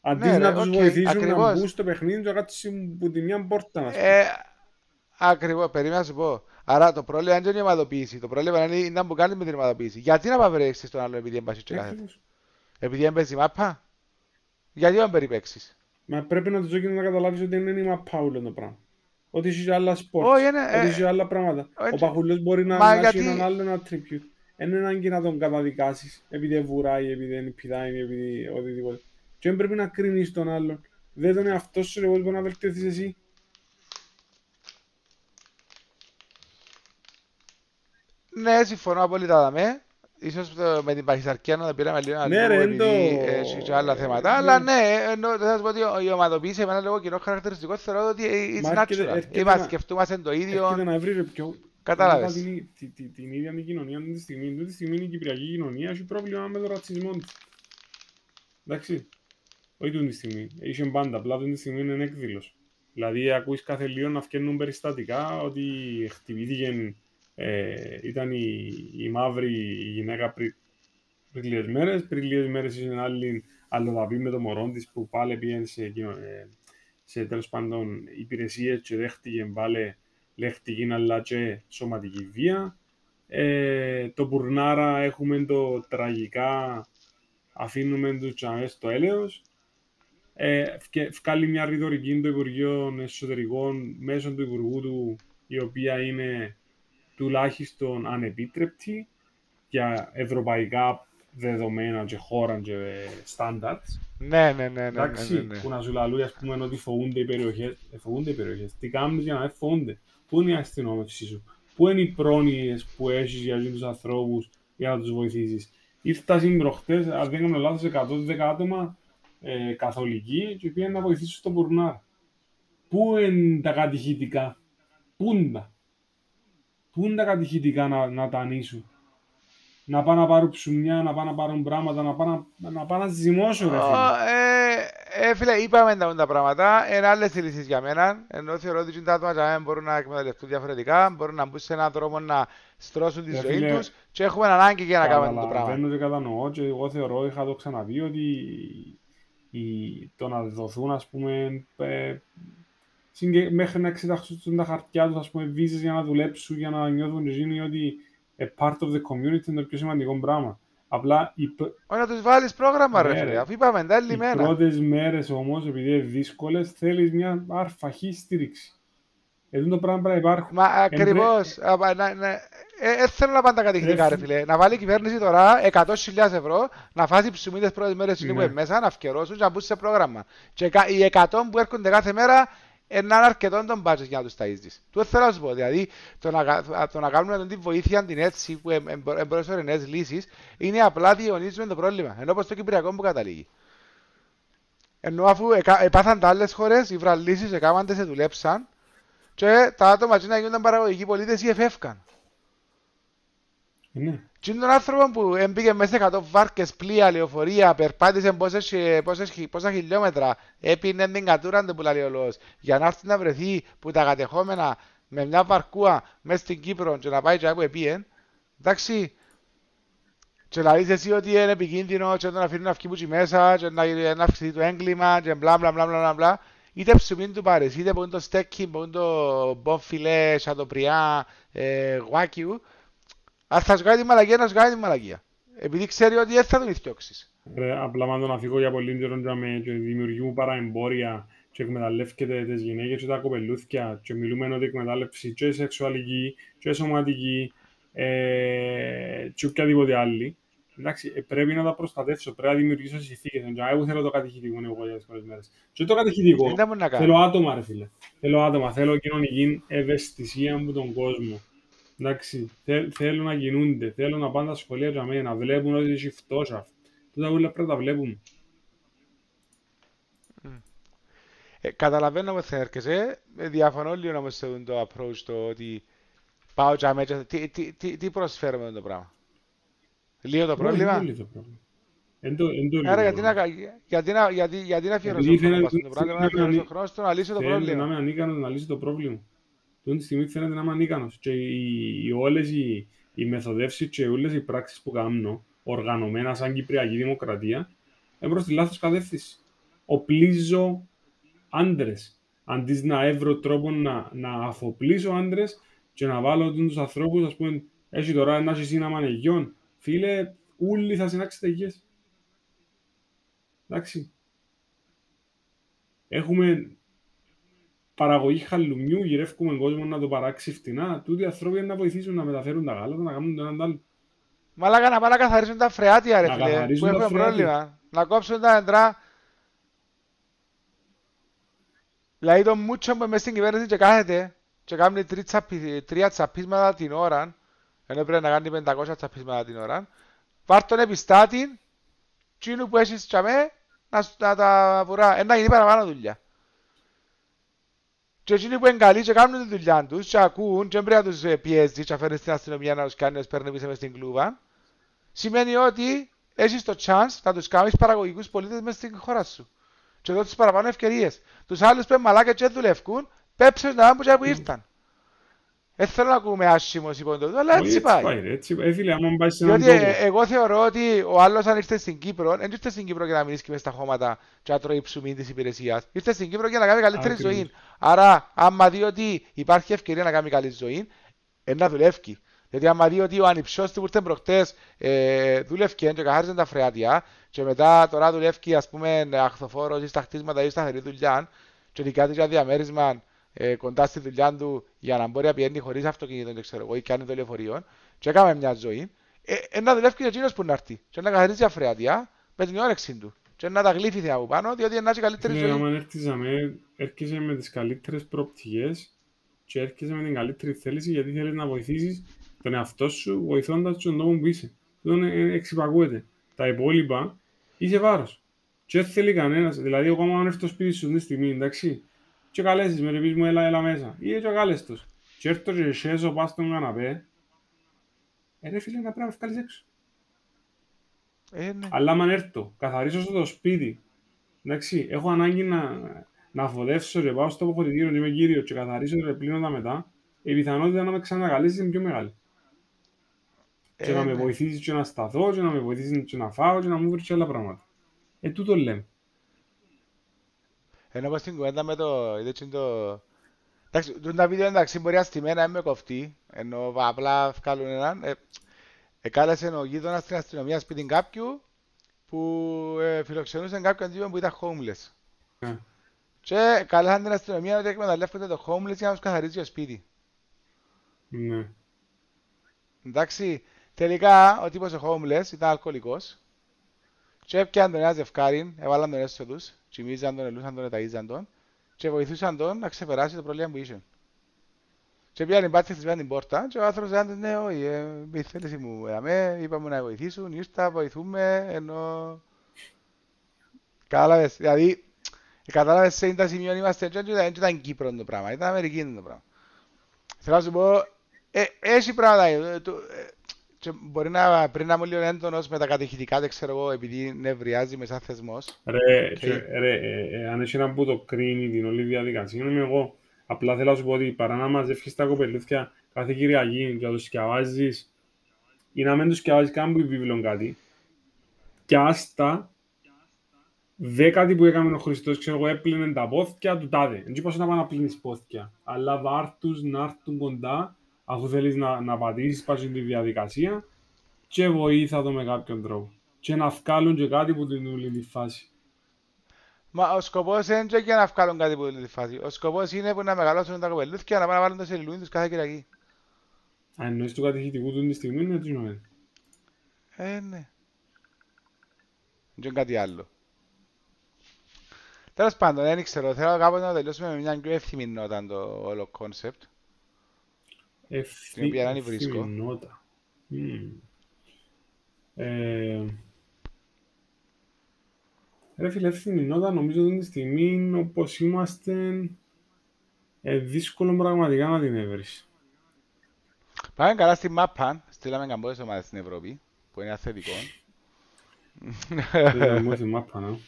Αντί ναι, να τους okay, βοηθήσουν ακριβώς. να μπουν στο παιχνίδι και κάτσουν από τη μια πόρτα, ας πούμε. Ε, ακριβώς, περίμενα να σου πω. Άρα το πρόβλημα είναι η ομαδοποίηση. Το πρόβλημα είναι να που κάνεις με την ομαδοποίηση. Γιατί να παβρέξεις τον άλλο επειδή έμπασες και κάθεται. Επειδή έμπαιζε η μάπα; Γιατί δεν περιπέξεις; Μα πρέπει να το ζω να καταλάβεις ότι δεν είναι η μάπα όλο το πράγμα. Ότι έχει άλλα sport, ότι έχει άλλα πράγματα. Ο Παχουλός μπορεί να έχει έναν άλλο attribute. Δεν είναι ανάγκη να τον καταδικάσεις επειδή βουράει, επειδή είναι πηδάει, επειδή οτιδήποτε. Και δεν πρέπει να κρίνεις τον άλλον. Δεν τον εαυτό σου, εγώ μπορεί να βελτιωθείς εσύ. Ναι, συμφωνώ απόλυτα δαμέ. Ίσως με την παχυσαρκία να τα πήραμε λίγο ναι, ρε, επειδή έχει και άλλα θέματα. Αλλά ναι, ενώ θα σας πω ότι η ομαδοποίηση με ένα λίγο κοινό χαρακτηριστικό θεωρώ ότι it's natural. Είμαστε, σκεφτούμαστε το ίδιο. Έρχεται να βρει πιο... Κατάλαβες. Την, την, την, την ίδια την κοινωνία αυτή τη στιγμή. Αυτή τη στιγμή η κυπριακή κοινωνία έχει πρόβλημα με τον ρατσισμό της. Εντάξει. Όχι την στιγμή. Είχε πάντα. Απλά την στιγμή είναι έκδηλος. Δηλαδή ακούεις κάθε λίγο να φτιάχνουν περιστατικά ότι χτυπήθηκε ε, ήταν η, η μαύρη γυναίκα πριν, πριν λίγες μέρες. Πριν λίγες μέρες είχε άλλη αλλοδαπή με το μωρό της που πάλι πήγαινε σε, ε, σε τέλος πάντων υπηρεσίες και δέχτηκε βάλε λέχτηκε αλλά και σωματική βία. Ε, το Μπουρνάρα έχουμε το τραγικά αφήνουμε τους τσαμές στο έλεος ε, βγάλει μια ρητορική το Υπουργείο Εσωτερικών μέσω του Υπουργού του, η οποία είναι τουλάχιστον ανεπίτρεπτη για ευρωπαϊκά δεδομένα και χώρα και standards. Ναι, ναι, ναι. ναι, Εντάξει, ναι, ναι, ναι. που να σου λαλούει, ας πούμε, ότι φοβούνται οι περιοχές. Ε, φοβούνται οι περιοχές. Τι κάνεις για να δεν φοβούνται. Πού είναι η αστυνόμευση σου; Πού είναι οι πρόνοιες που έχεις για τους ανθρώπους για να τους βοηθήσεις; Ήρθα σήμερα προχτές, αν δεν κάνω λάθος, 110 άτομα ε, καθολικοί και πήγαν να βοηθήσουν στο Μπουρνάρ. Πού είναι τα κατηχητικά; Πού είναι τα; Πού είναι τα κατηχητικά να, να τα ανήσουν. Να πάνε να πάρουν ψουμιά, να πάνε να πάρουν πράγματα, να πάνε να, να, πάνε να ζυμώσουν. Ρε, φίλε. Ω, ε, ε, φίλε, είπαμε τα, τα πράγματα. Είναι άλλες οι λύσει για μένα. Ενώ θεωρώ ότι τα άτομα για μένα μπορούν να εκμεταλλευτούν διαφορετικά, μπορούν να μπουν σε έναν τρόπο να στρώσουν τη Ε, ζωή φίλε, τους και έχουμε ανάγκη για να κάνουμε το πράγμα. Καταλαβαίνω και κατανοώ και εγώ θεωρώ, είχα το ξαναδεί, ότι η, το να δοθούν, ας πούμε, ε, συγκε- μέχρι να εξεταχθούν τα χαρτιά τους, ας πούμε, βίζες για να δουλέψουν, για να νιώθουν και εκείνοι ότι a part of the community είναι το πιο σημαντικό πράγμα. Απλά οι, π- Όχι να τους βάλεις πρόγραμμα, ρε Ναι, φίλε. ρε. Αφού είπαμε, τα οι λιμένα. πρώτες μέρες όμως, επειδή είναι δύσκολες, θέλεις μια αρφαχή στήριξη. Εδώ το πράγμα πρέπει να υπάρχουν. Μα ακριβώς. Ε, θέλω να πάνε τα κατηχητικά, ρε Ρε, φίλε. Να βάλει η κυβέρνηση τώρα 100.000 ευρώ να φάσει ψωμί τι πρώτες μέρες που Ναι. είναι μέσα, να αυκαιρώσουν και να μπουν σε πρόγραμμα. Και κα- οι 100 που έρχονται κάθε μέρα ε, να είναι αρκετό τον budget για να τους ταΐζεις. Του θέλω να σου πω, δηλαδή το να, κα- το να κάνουμε την βοήθεια την έτσι που εμπρόσφερε νέες λύσεις είναι απλά διαιωνίζουμε το πρόβλημα. Ενώ όπως το Κυπριακό που καταλήγει. Ενώ αφού εκα- επάθαν τα άλλες χώρες, οι βραλίσεις εκάμαντες σε δουλέψαν και τα άτομα εκεί να γίνονταν παραγωγικοί πολίτες ή εφεύκαν. Ε, Ναι. Τι είναι τον άνθρωπο που έμπηκε μέσα σε 100 βάρκες, πλοία, λεωφορεία, περπάτησε πόσες, χι- πόσες, χι- πόσα χιλιόμετρα, έπινε την κατούρα του που λέει ο λόγος, για να έρθει να βρεθεί που τα κατεχόμενα με μια βαρκούα μέσα στην Κύπρο και να πάει και που επίεν, εντάξει, και να δεις εσύ ότι είναι επικίνδυνο και να αφήνουν να βγει που εκεί μέσα και να, να αυξηθεί το έγκλημα και μπλα μπλα μπλα μπλα μπλα μπλα. Είτε ψουμί του πάρεις, είτε που είναι το στέκι, που είναι το μπομφιλέ, σατοπριά, ε, γουάκιου, αν θα σου κάνει τη μαλακία, να σου κάνει τη μαλακία. Επειδή ξέρει ότι δεν θα τον ηθιώξεις. Ρε, απλά μάλλον να φύγω για πολύ καιρό και με και δημιουργούμε παραεμπόρια και εκμεταλλεύκεται τις γυναίκες και τα κοπελούθια και μιλούμε ότι εκμετάλλευση και σεξουαλική και σωματική ε, και οποιαδήποτε άλλη. Εντάξει, ε, πρέπει να τα προστατεύσω, πρέπει να δημιουργήσω τις συνθήκες. Και εγώ θέλω το κατηχητικό εγώ για τις πολλές μέρες. Και το κατηχητικό, Δεν μου να θέλω κάνει. άτομα ρε φίλε. Θέλω άτομα, θέλω κοινωνική ευαισθησία από τον κόσμο. Εντάξει, θέλ, θέλω να κινούνται, θέλω να πάνε στα σχολεία για μένα, να βλέπουν ότι έχει φτώχεια. Τούτα όλα πρέπει να τα βλέπουμε. Ε, καταλαβαίνω πως θα έρχεσαι. Ε, διαφωνώ λίγο όμως σε αυτό το approach το ότι πάω και αμέσως. Τι, τι, τι, τι προσφέρουμε με το πράγμα; Λίγο το πρόβλημα; Όχι, δεν είναι το πρόβλημα. Εν το- εν το λίγο Άρα γιατί να, πρόβλημα. κα- γιατί να, γιατί, γιατί να αφιερώσω Επειδή χρόνο φαίνεται πάνω στο ότι πράγμα, να είναι αφιερώσω ανή- χρόνο στο να λύσω το Θέλει να πρόβλημα. είμαι ανίκανος να λύσει το πρόβλημα. Τούτη τη στιγμή φαίνεται να είμαι ανίκανος. Και οι, οι, όλες οι, οι μεθοδεύσεις και όλες οι πράξεις που κάνω, οργανωμένα σαν Κυπριακή Δημοκρατία, είναι προς τη λάθος κατεύθυνση. Οπλίζω άντρες. Αντί να έβρω τρόπο να, να αφοπλίσω άντρες και να βάλω τους ανθρώπους, ας πούμε, έχει τώρα ένα σύναμα ανεγιών. Φίλε, όλοι θα συνάξετε υγιές. Εντάξει. Έχουμε παραγωγή χαλουμιού, γυρεύουμε κόσμο να το παράξει φτηνά. Τούτοι οι άνθρωποι είναι να βοηθήσουν να μεταφέρουν τα γάλατα, να κάνουν το έναν το άλλο. Μαλάκα να πάνε να καθαρίσουν τα φρεάτια ρε Να φίλε, που καθαρίσουν τα έχουμε φρεάτια. πρόβλημα. Να κόψουν τα εντρά. Δηλαδή το μούτσο που μες στην κυβέρνηση και κάθεται και κάνει τρεις τσαπι- τρία τσαπίσματα την ώρα, ενώ πρέπει να κάνει 500 τσαπίσματα την ώρα, πάρ' τον επιστάτη, τσίνου που έχεις τσαμέ, να, σου- να τα βουρά, ε, να γίνει παραπάνω δουλειά. Και εκείνοι που είναι καλοί και κάνουν τη δουλειά τους και ακούν και δεν πρέπει να τους ε, πιέζει και φέρνει στην αστυνομία να τους κάνει να τους παίρνει πίσω μες στην κλούβα, σημαίνει ότι έχεις το chance να τους κάνεις παραγωγικούς πολίτες μέσα στην χώρα σου. Και δώσεις παραπάνω ευκαιρίες. Τους άλλους που είναι μαλάκες και δεν δουλεύκουν, πέψες να πάνε που ήρθαν. Δεν θέλω να ακούμε άσχημος υπόντο, αλλά Όχι, έτσι πάει. ρε, Έτσι, ε, φίλε, άμα πάει σε έναν Διότι ε, τόπο, εγώ θεωρώ ότι ο άλλος αν ήρθε στην Κύπρο, δεν ήρθε στην Κύπρο για να μιλήσει και μες στα χώματα και να τρώει ψουμί της υπηρεσίας. Ήρθε στην Κύπρο για να κάνει καλύτερη Ακριβώς. ζωή. Άρα, άμα δει ότι υπάρχει ευκαιρία να κάνει καλή ζωή, ε, να δουλεύει. Γιατί άμα δει ότι ο ανυψός του που ήρθε προχτές ε, δούλευκε και καθάριζε τα φρεάτια και μετά τώρα δουλεύει ας πούμε αχθοφόρος ή στα χτίσματα ή σταθερή δουλειά και δικάτει για διαμέρισμα ε, κοντά στη δουλειά του για να μπορεί να πηγαίνει χωρίς αυτοκίνητο και ξέρω εγώ ή κάνει το λεωφορείο και έκαμε μια ζωή ε, ε, να δουλεύει και εκείνος που να έρθει και να καθαρίζει τα φρεάτια με την όρεξη του και να τα γλύφει από πάνω διότι να έχει καλύτερη Ναι, ζωή. άμα έρθεις με, έρχεσαι με τις καλύτερες προοπτικές και έρχεσαι με την καλύτερη θέληση γιατί θέλεις να βοηθήσεις τον εαυτό σου βοηθώντας τον τόπο που είσαι. Δεν εξυπακούεται. Τα υπόλοιπα είσαι βάρος. Και δεν θέλει κανένας. Δηλαδή, εγώ άμα έρθω στο σπίτι σου αυτή τη στιγμή, εντάξει, και καλέσεις με, και πεις μου έλα, έλα μέσα. Ή έτσι ο καλέστος. Και έρθω και σέσω πας στον καναπέ, ε, ρε φίλε, να πρέπει να βγάλεις έξω. Ε, ναι. Αλλά αν έρθω, καθαρίσω στο το σπίτι, εντάξει, έχω ανάγκη να, να φοδεύσω και πάω στο αποχωρητήριο και είμαι κύριος και καθαρίσω και πλύνω τα μετά, η πιθανότητα να με ξανακαλέσεις είναι πιο μεγάλη. και Ε, να με ναι. βοηθήσεις και να σταθώ και να με βοηθήσεις και να φάω και να μου βρεις και άλλα πράγματα. Ε, τούτο λέμε. Ενώ πως στην κουβέντα με το... είδες και το... Εντάξει, τούτα τα βίντεο εντάξει μπορεί αστημένα να με κοφτεί, ενώ απλά βγάλουν έναν. Ε, εκάλεσε ο γείτονας στην αστυνομία σπίτι κάποιου που ε, φιλοξενούσε κάποιον τύπο που ήταν homeless. Ε, Και κάλεσαν την αστυνομία ότι εκμεταλλεύεται το homeless για να τους καθαρίζει το σπίτι. ναι. Εντάξει, τελικά ο τύπος ο homeless ήταν αλκοολικός και έπιαν τον ένα ζευκάρι, έβαλαν τον έσω τους, τσιμίζαν τον, ελούσαν τον, εταΐζαν τον και βοηθούσαν τον να ξεπεράσει το πρόβλημα που είχε. Και πήγαν οι μπάτσες χτυπάν την πόρτα και ο άνθρωπος ήταν ναι, όχι, ε, με η θέληση μου, αμέ, είπαμε να βοηθήσουν, ήρθα, βοηθούμε, ενώ... Κατάλαβες, δηλαδή, κατάλαβες σε τα σημεία είμαστε και δεν ήταν Κύπρο το πράγμα, ήταν Αμερική το πράγμα. Θέλω να σου πω, ε, έχει πράγματα, ε, το- ε, και μπορεί να πριν να είμαι λίγο έντονος με τα κατηχητικά, δεν ξέρω εγώ, επειδή νευριάζει με σαν θεσμός. Ρε, Και- και- ρε ε, ε, αν έχει έναν που το κρίνει την όλη διαδικασία, είμαι εγώ. Απλά θέλω να σου πω ότι παρά να μαζεύεις τα κοπελούθια κάθε Κυριακή και να τους σκιαβάζεις ή να μην τους σκιαβάζεις καν που βίβλον κάτι και άστα δε κάτι που έκαμε ο Χριστός, ξέρω εγώ, έπλυνε τα πόθηκια του τάδε. Δεν είπα σου να πάω να πλύνεις πόθηκια, αλλά βάρ' τους να έρθουν κοντά αφού θέλεις να, να πατήσεις πάνω στη διαδικασία και βοήθα το με κάποιον τρόπο. Και να βγάλουν και κάτι που την όλη τη φάση. Μα ο σκοπός δεν είναι για να βγάλουν κάτι από τη φάση. Ο σκοπός είναι που να μεγαλώσουν τα κοπελούθια να πάνε να βάλουν το σελιλούιν τους κάθε Κυριακή. Αν εννοείς του κατηχητικού του τη στιγμή, είναι τι νοεί. Ε, ναι. Δεν είναι κάτι άλλο. Τέλος πάντων, δεν ξέρω. Θέλω κάποτε να τελειώσουμε με μια πιο εύθυμη νότα το όλο κόνσεπτ. Ευθύ, Την οποία δεν βρίσκω. ευθυμινότα. Μμμ. Ε, Ρε φίλε, ευθυμινότα νομίζω ότι τη στιγμή όπως είμαστε ε, δύσκολο πραγματικά να την έβρεις. Πάμε καλά στη μάπα. Στείλαμε καμπότες ομάδες στην Ευρώπη, που είναι αθλητικό. Δεν μου θυμά πάνω.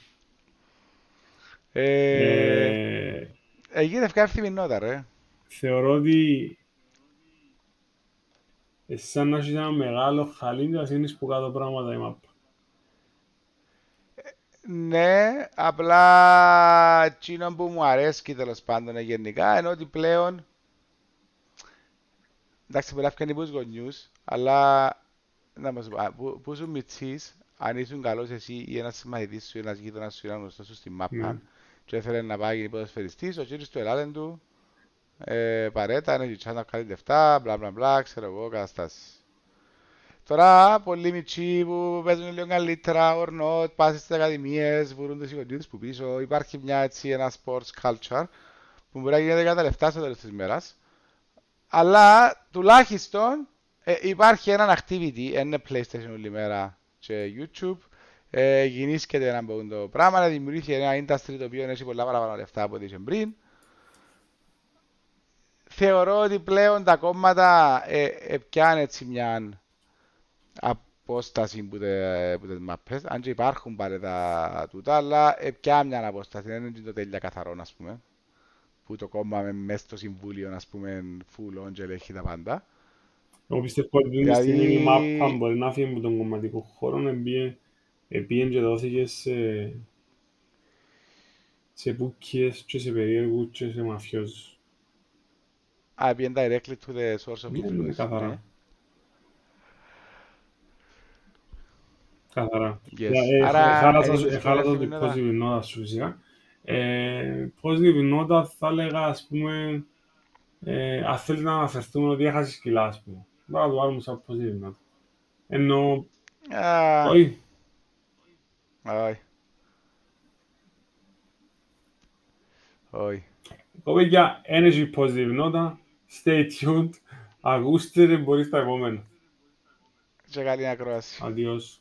ε, Ε, ε, γίνεται ευκά εύθυμη νότα, ρε. Θεωρώ ότι ε, σαν να έχεις ένα μεγάλο χαλί και να σύνεις που κάτω πράγματα η μάπα. Ναι, απλά εκείνο που μου αρέσει τέλος πάντων γενικά είναι ότι πλέον εντάξει μπορεί να φτιάχνει τους γονιούς αλλά να μας πω, α, που, που σου μητσείς αν ήσουν καλός εσύ ή ένας συμμαθητής σου ή ένας γείτονας σου ή ένας γνωστός σου στη μάπα Ναι. και ήθελε να πάει γίνει ποδοσφαιριστής ο κύριος του ελάλεν του ε, παρέτα, είναι και να κάνει λεφτά, μπλα μπλα μπλα, ξέρω εγώ, καταστάσεις. Τώρα, πολλοί μητσοί που παίζουν λίγο καλύτερα, ορνότ, πάνε στις ακαδημίες, βουρούν τους γονείς που πίσω. Υπάρχει μια έτσι, ένα sports culture που μπορεί να γίνεται κατά λεφτά στο τέλος της μέρας. Αλλά τουλάχιστον ε, υπάρχει έναν activity, ένα PlayStation όλη μέρα και YouTube. Ε, γεννήσκεται ένα από το πράγμα, να δημιουργήσει ένα industry το οποίο έχει πολλά παραπάνω λεφτά από ό,τι είχε πριν. Θεωρώ ότι πλέον τα κόμματα ε, ε, πιάνουν έτσι μια απόσταση που, τε, που τις μαπές, αν και υπάρχουν πάλι τα τούτα, αλλά ε, πιάνουν μια απόσταση, δεν είναι το τέλεια καθαρό, ας πούμε, που το κόμμα με μέσα στο συμβούλιο, ας πούμε, full on και ελέγχει τα πάντα. Εγώ πιστεύω ότι αυτή τη Δηλαδή- στιγμή η μάπα μπορεί να φύγει από τον κομματικό χώρο, εμπίε- επίεν και δόθηκες σε, σε μπουκιές και σε περίεργους και σε μαφιόζους. I've been directly to the source of influence. Ναι, καθαρά. Ναι. Καθαρά. Ε, ε, ε, Χάλατα το πώς διβινόταν σου φυσικά. Πώς θα έλεγα ας πούμε αν να αναφερθούμε ότι έχασε κιλά ας πούμε. Να το βάλουμε σαν πώς. Ενώ... Όχι. Όχι. Όχι. Εγώ για energy positive νότα, stay tuned, ακούστε ρε, μπορείς στα επόμενα. Και καλή ακρόαση. Adiós.